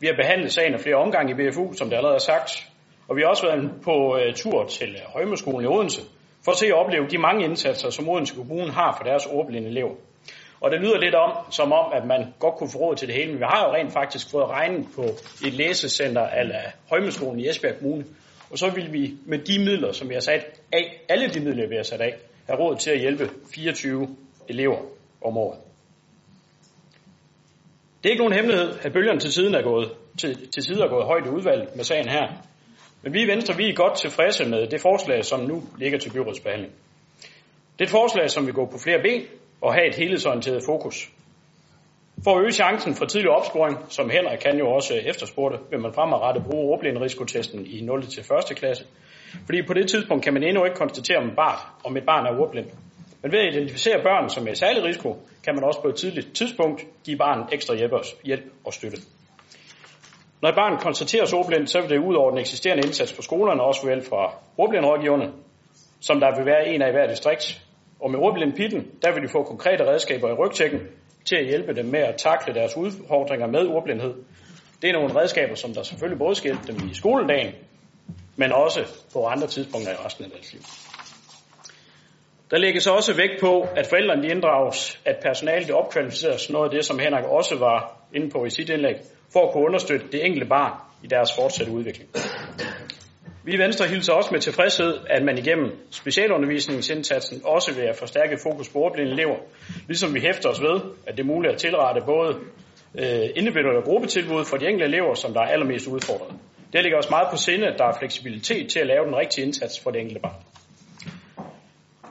Vi har behandlet sagen af flere omgange i BFU, som det allerede er sagt, og vi har også været på uh, tur til øh, Højmeskolen i Odense, for at se og opleve de mange indsatser, som Odense Kommune har for deres ordblinde elever. Og det lyder lidt om, som om, at man godt kunne få råd til det hele, men vi har jo rent faktisk fået regnet på et læsecenter af Højmeskolen i Esbjerg Kommune, og så vil vi med de midler, som vi har sat af, alle de midler, vi har sat af, have råd til at hjælpe 24 elever om året. Det er ikke nogen hemmelighed, at bølgerne til siden er gået, til, til siden er gået højt i udvalget med sagen her. Men vi i Venstre vi er godt tilfredse med det forslag, som nu ligger til byrådsbehandling. Det er et forslag, som vil gå på flere ben og have et helhedsorienteret fokus. For at øge chancen for tidlig opsporing, som Henrik kan jo også efterspurgte, vil man fremadrettet bruge ordblindrisikotesten i 0. til 1. klasse. Fordi på det tidspunkt kan man endnu ikke konstatere, om, barn, om et barn er ordblind. Men ved at identificere børn som er i særlig risiko, kan man også på et tidligt tidspunkt give barnet ekstra hjælp og støtte. Når et barn konstateres ordblind, så vil det ud over den eksisterende indsats på skolerne også få hjælp fra ordblindrådgiverne, som der vil være en af i hver distrikt. Og med ordblindpitten, der vil de få konkrete redskaber i rygtækken til at hjælpe dem med at takle deres udfordringer med ordblindhed. Det er nogle redskaber, som der selvfølgelig både skal hjælpe dem i skoledagen, men også på andre tidspunkter i resten af deres liv. Der lægges også vægt på, at forældrene inddrages, at personalet opkvalificeres, noget af det, som Henrik også var inde på i sit indlæg, for at kunne understøtte det enkelte barn i deres fortsatte udvikling. Vi i Venstre hilser også med tilfredshed, at man igennem specialundervisningsindsatsen også vil have forstærket fokus på ordblinde elever, ligesom vi hæfter os ved, at det er muligt at tilrette både øh, individuelle og gruppetilbud for de enkelte elever, som der er allermest udfordret. Det ligger også meget på sinde, at der er fleksibilitet til at lave den rigtige indsats for det enkelte barn.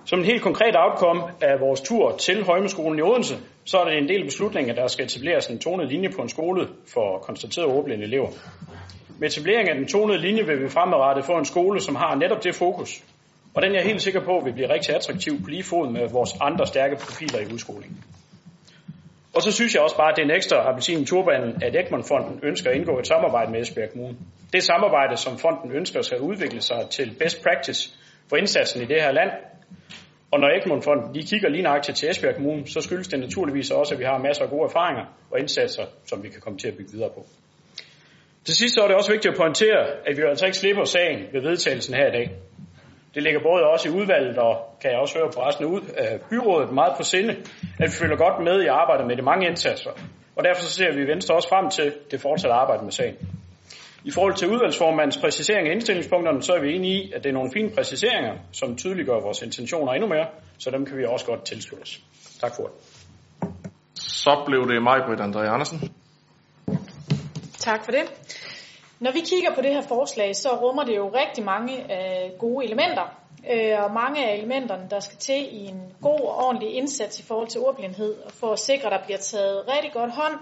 Som en helt konkret outcome af vores tur til Højmeskolen i Odense, så er det en del beslutninger, at der skal etableres en tonet linje på en skole for konstateret ordblinde elever. Med etableringen af den tonede linje vil vi fremadrettet få en skole, som har netop det fokus. Og den er jeg helt sikker på vil blive rigtig attraktiv på lige fod med vores andre stærke profiler i udskolingen. Og så synes jeg også bare, at det er en ekstra appelsin i turbanen, at Egmont-fonden ønsker at indgå et samarbejde med Esbjerg Kommune. Det samarbejde, som fonden ønsker skal udvikle sig til best practice for indsatsen i det her land. Og når Egmont-fonden de kigger lige nøjagtigt til Esbjerg Kommune, så skyldes det naturligvis også, at vi har masser af gode erfaringer og indsatser, som vi kan komme til at bygge videre på. Til sidst så er det også vigtigt at pointere, at vi altså ikke slipper sagen ved vedtagelsen her i dag. Det ligger både også i udvalget og kan jeg også høre på resten af byrådet meget på sinde, at vi følger godt med i arbejdet med de mange indsatser. Og derfor så ser vi i Venstre også frem til det fortsatte arbejde med sagen. I forhold til udvalgsformandens præcisering af indstillingspunkterne, så er vi enige i, at det er nogle fine præciseringer, som tydeliggør vores intentioner endnu mere, så dem kan vi også godt tilslutte os. Tak for det. Så blev det mig, Britt André Andersen. Tak for det. Når vi kigger på det her forslag, så rummer det jo rigtig mange øh, gode elementer. Øh, og mange af elementerne, der skal til i en god og ordentlig indsats i forhold til ordblindhed, og for at sikre, at der bliver taget rigtig godt hånd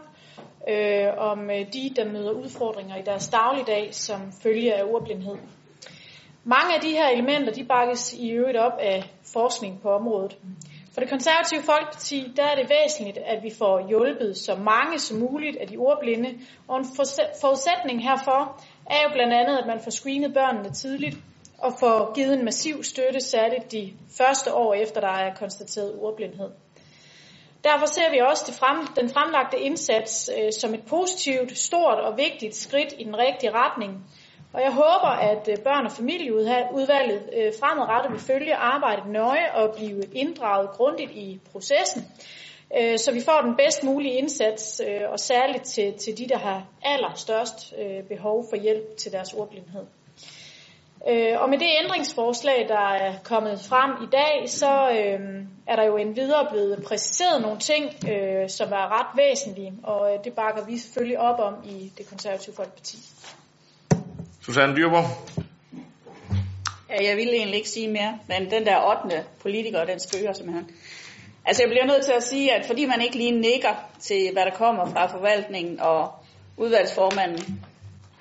øh, om øh, de, der møder udfordringer i deres dagligdag som følge af ordblindhed. Mange af de her elementer, de bakkes i øvrigt op af forskning på området. For det konservative Folkeparti, der er det væsentligt, at vi får hjulpet så mange som muligt af de ordblinde, og en forudsætning herfor er jo blandt andet, at man får screenet børnene tidligt og får givet en massiv støtte, særligt de første år efter, der er konstateret ordblindhed. Derfor ser vi også det frem, den fremlagte indsats øh, som et positivt, stort og vigtigt skridt i den rigtige retning, og jeg håber, at øh, børn- og familieudvalget øh, fremadrettet vil følge arbejdet nøje og blive inddraget grundigt i processen, øh, så vi får den bedst mulige indsats, og særligt til, til de, der har allerstørst behov for hjælp til deres ordblindhed. Og med det ændringsforslag, der er kommet frem i dag, så er der jo endvidere blevet præciseret nogle ting, som er ret væsentlige, og det bakker vi selvfølgelig op om i det konservative folkeparti. Susanne Dyrborg. Ja, jeg ville egentlig ikke sige mere, men den der 8. politiker, den spøger simpelthen. Altså jeg bliver nødt til at sige, at fordi man ikke lige nikker til, hvad der kommer fra forvaltningen og udvalgsformanden,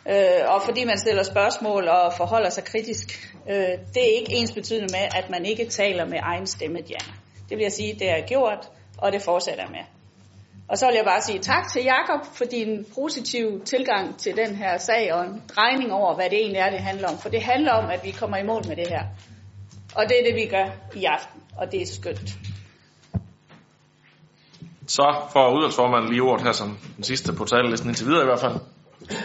øh, og fordi man stiller spørgsmål og forholder sig kritisk, øh, det er ikke ens betydende med, at man ikke taler med egen stemme, Diana. Det vil jeg sige, det er gjort, og det fortsætter med. Og så vil jeg bare sige tak til Jakob for din positive tilgang til den her sag og en drejning over, hvad det egentlig er, det handler om. For det handler om, at vi kommer i mål med det her. Og det er det, vi gør i aften, og det er skønt. Så får udvalgsformanden lige ordet her som den sidste på talelisten indtil videre i hvert fald.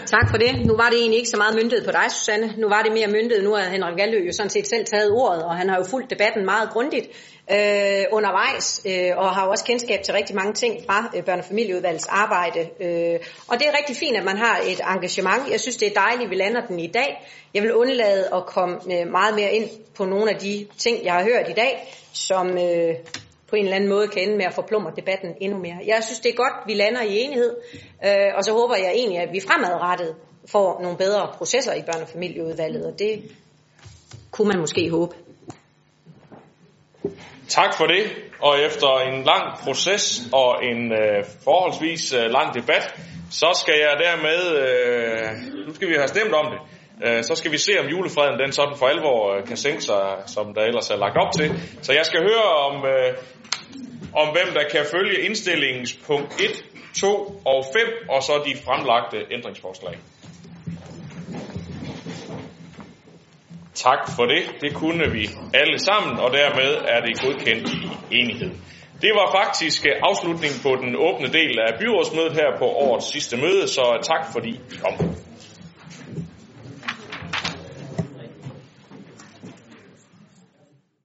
Tak for det. Nu var det egentlig ikke så meget myndet på dig, Susanne. Nu var det mere myndet. Nu har Henrik Gallø jo sådan set selv taget ordet, og han har jo fulgt debatten meget grundigt øh, undervejs, øh, og har jo også kendskab til rigtig mange ting fra øh, børnefamilieudvalgets arbejde. Øh, og det er rigtig fint, at man har et engagement. Jeg synes, det er dejligt, at vi lander den i dag. Jeg vil undlade at komme øh, meget mere ind på nogle af de ting, jeg har hørt i dag, som øh, på en eller anden måde kan ende med at forplumre debatten endnu mere. Jeg synes, det er godt, vi lander i enighed, øh, og så håber jeg egentlig, at vi fremadrettet får nogle bedre processer i børnefamilieudvalget, og det kunne man måske håbe. Tak for det, og efter en lang proces og en øh, forholdsvis øh, lang debat, så skal jeg dermed, øh, nu skal vi have stemt om det, øh, så skal vi se om julefreden den sådan for alvor øh, kan sænke sig, som der ellers er lagt op til. Så jeg skal høre om, øh, om hvem der kan følge indstillingens punkt 1, 2 og 5, og så de fremlagte ændringsforslag. Tak for det. Det kunne vi alle sammen, og dermed er det godkendt i enighed. Det var faktisk afslutningen på den åbne del af byrådsmødet her på årets sidste møde, så tak fordi I kom.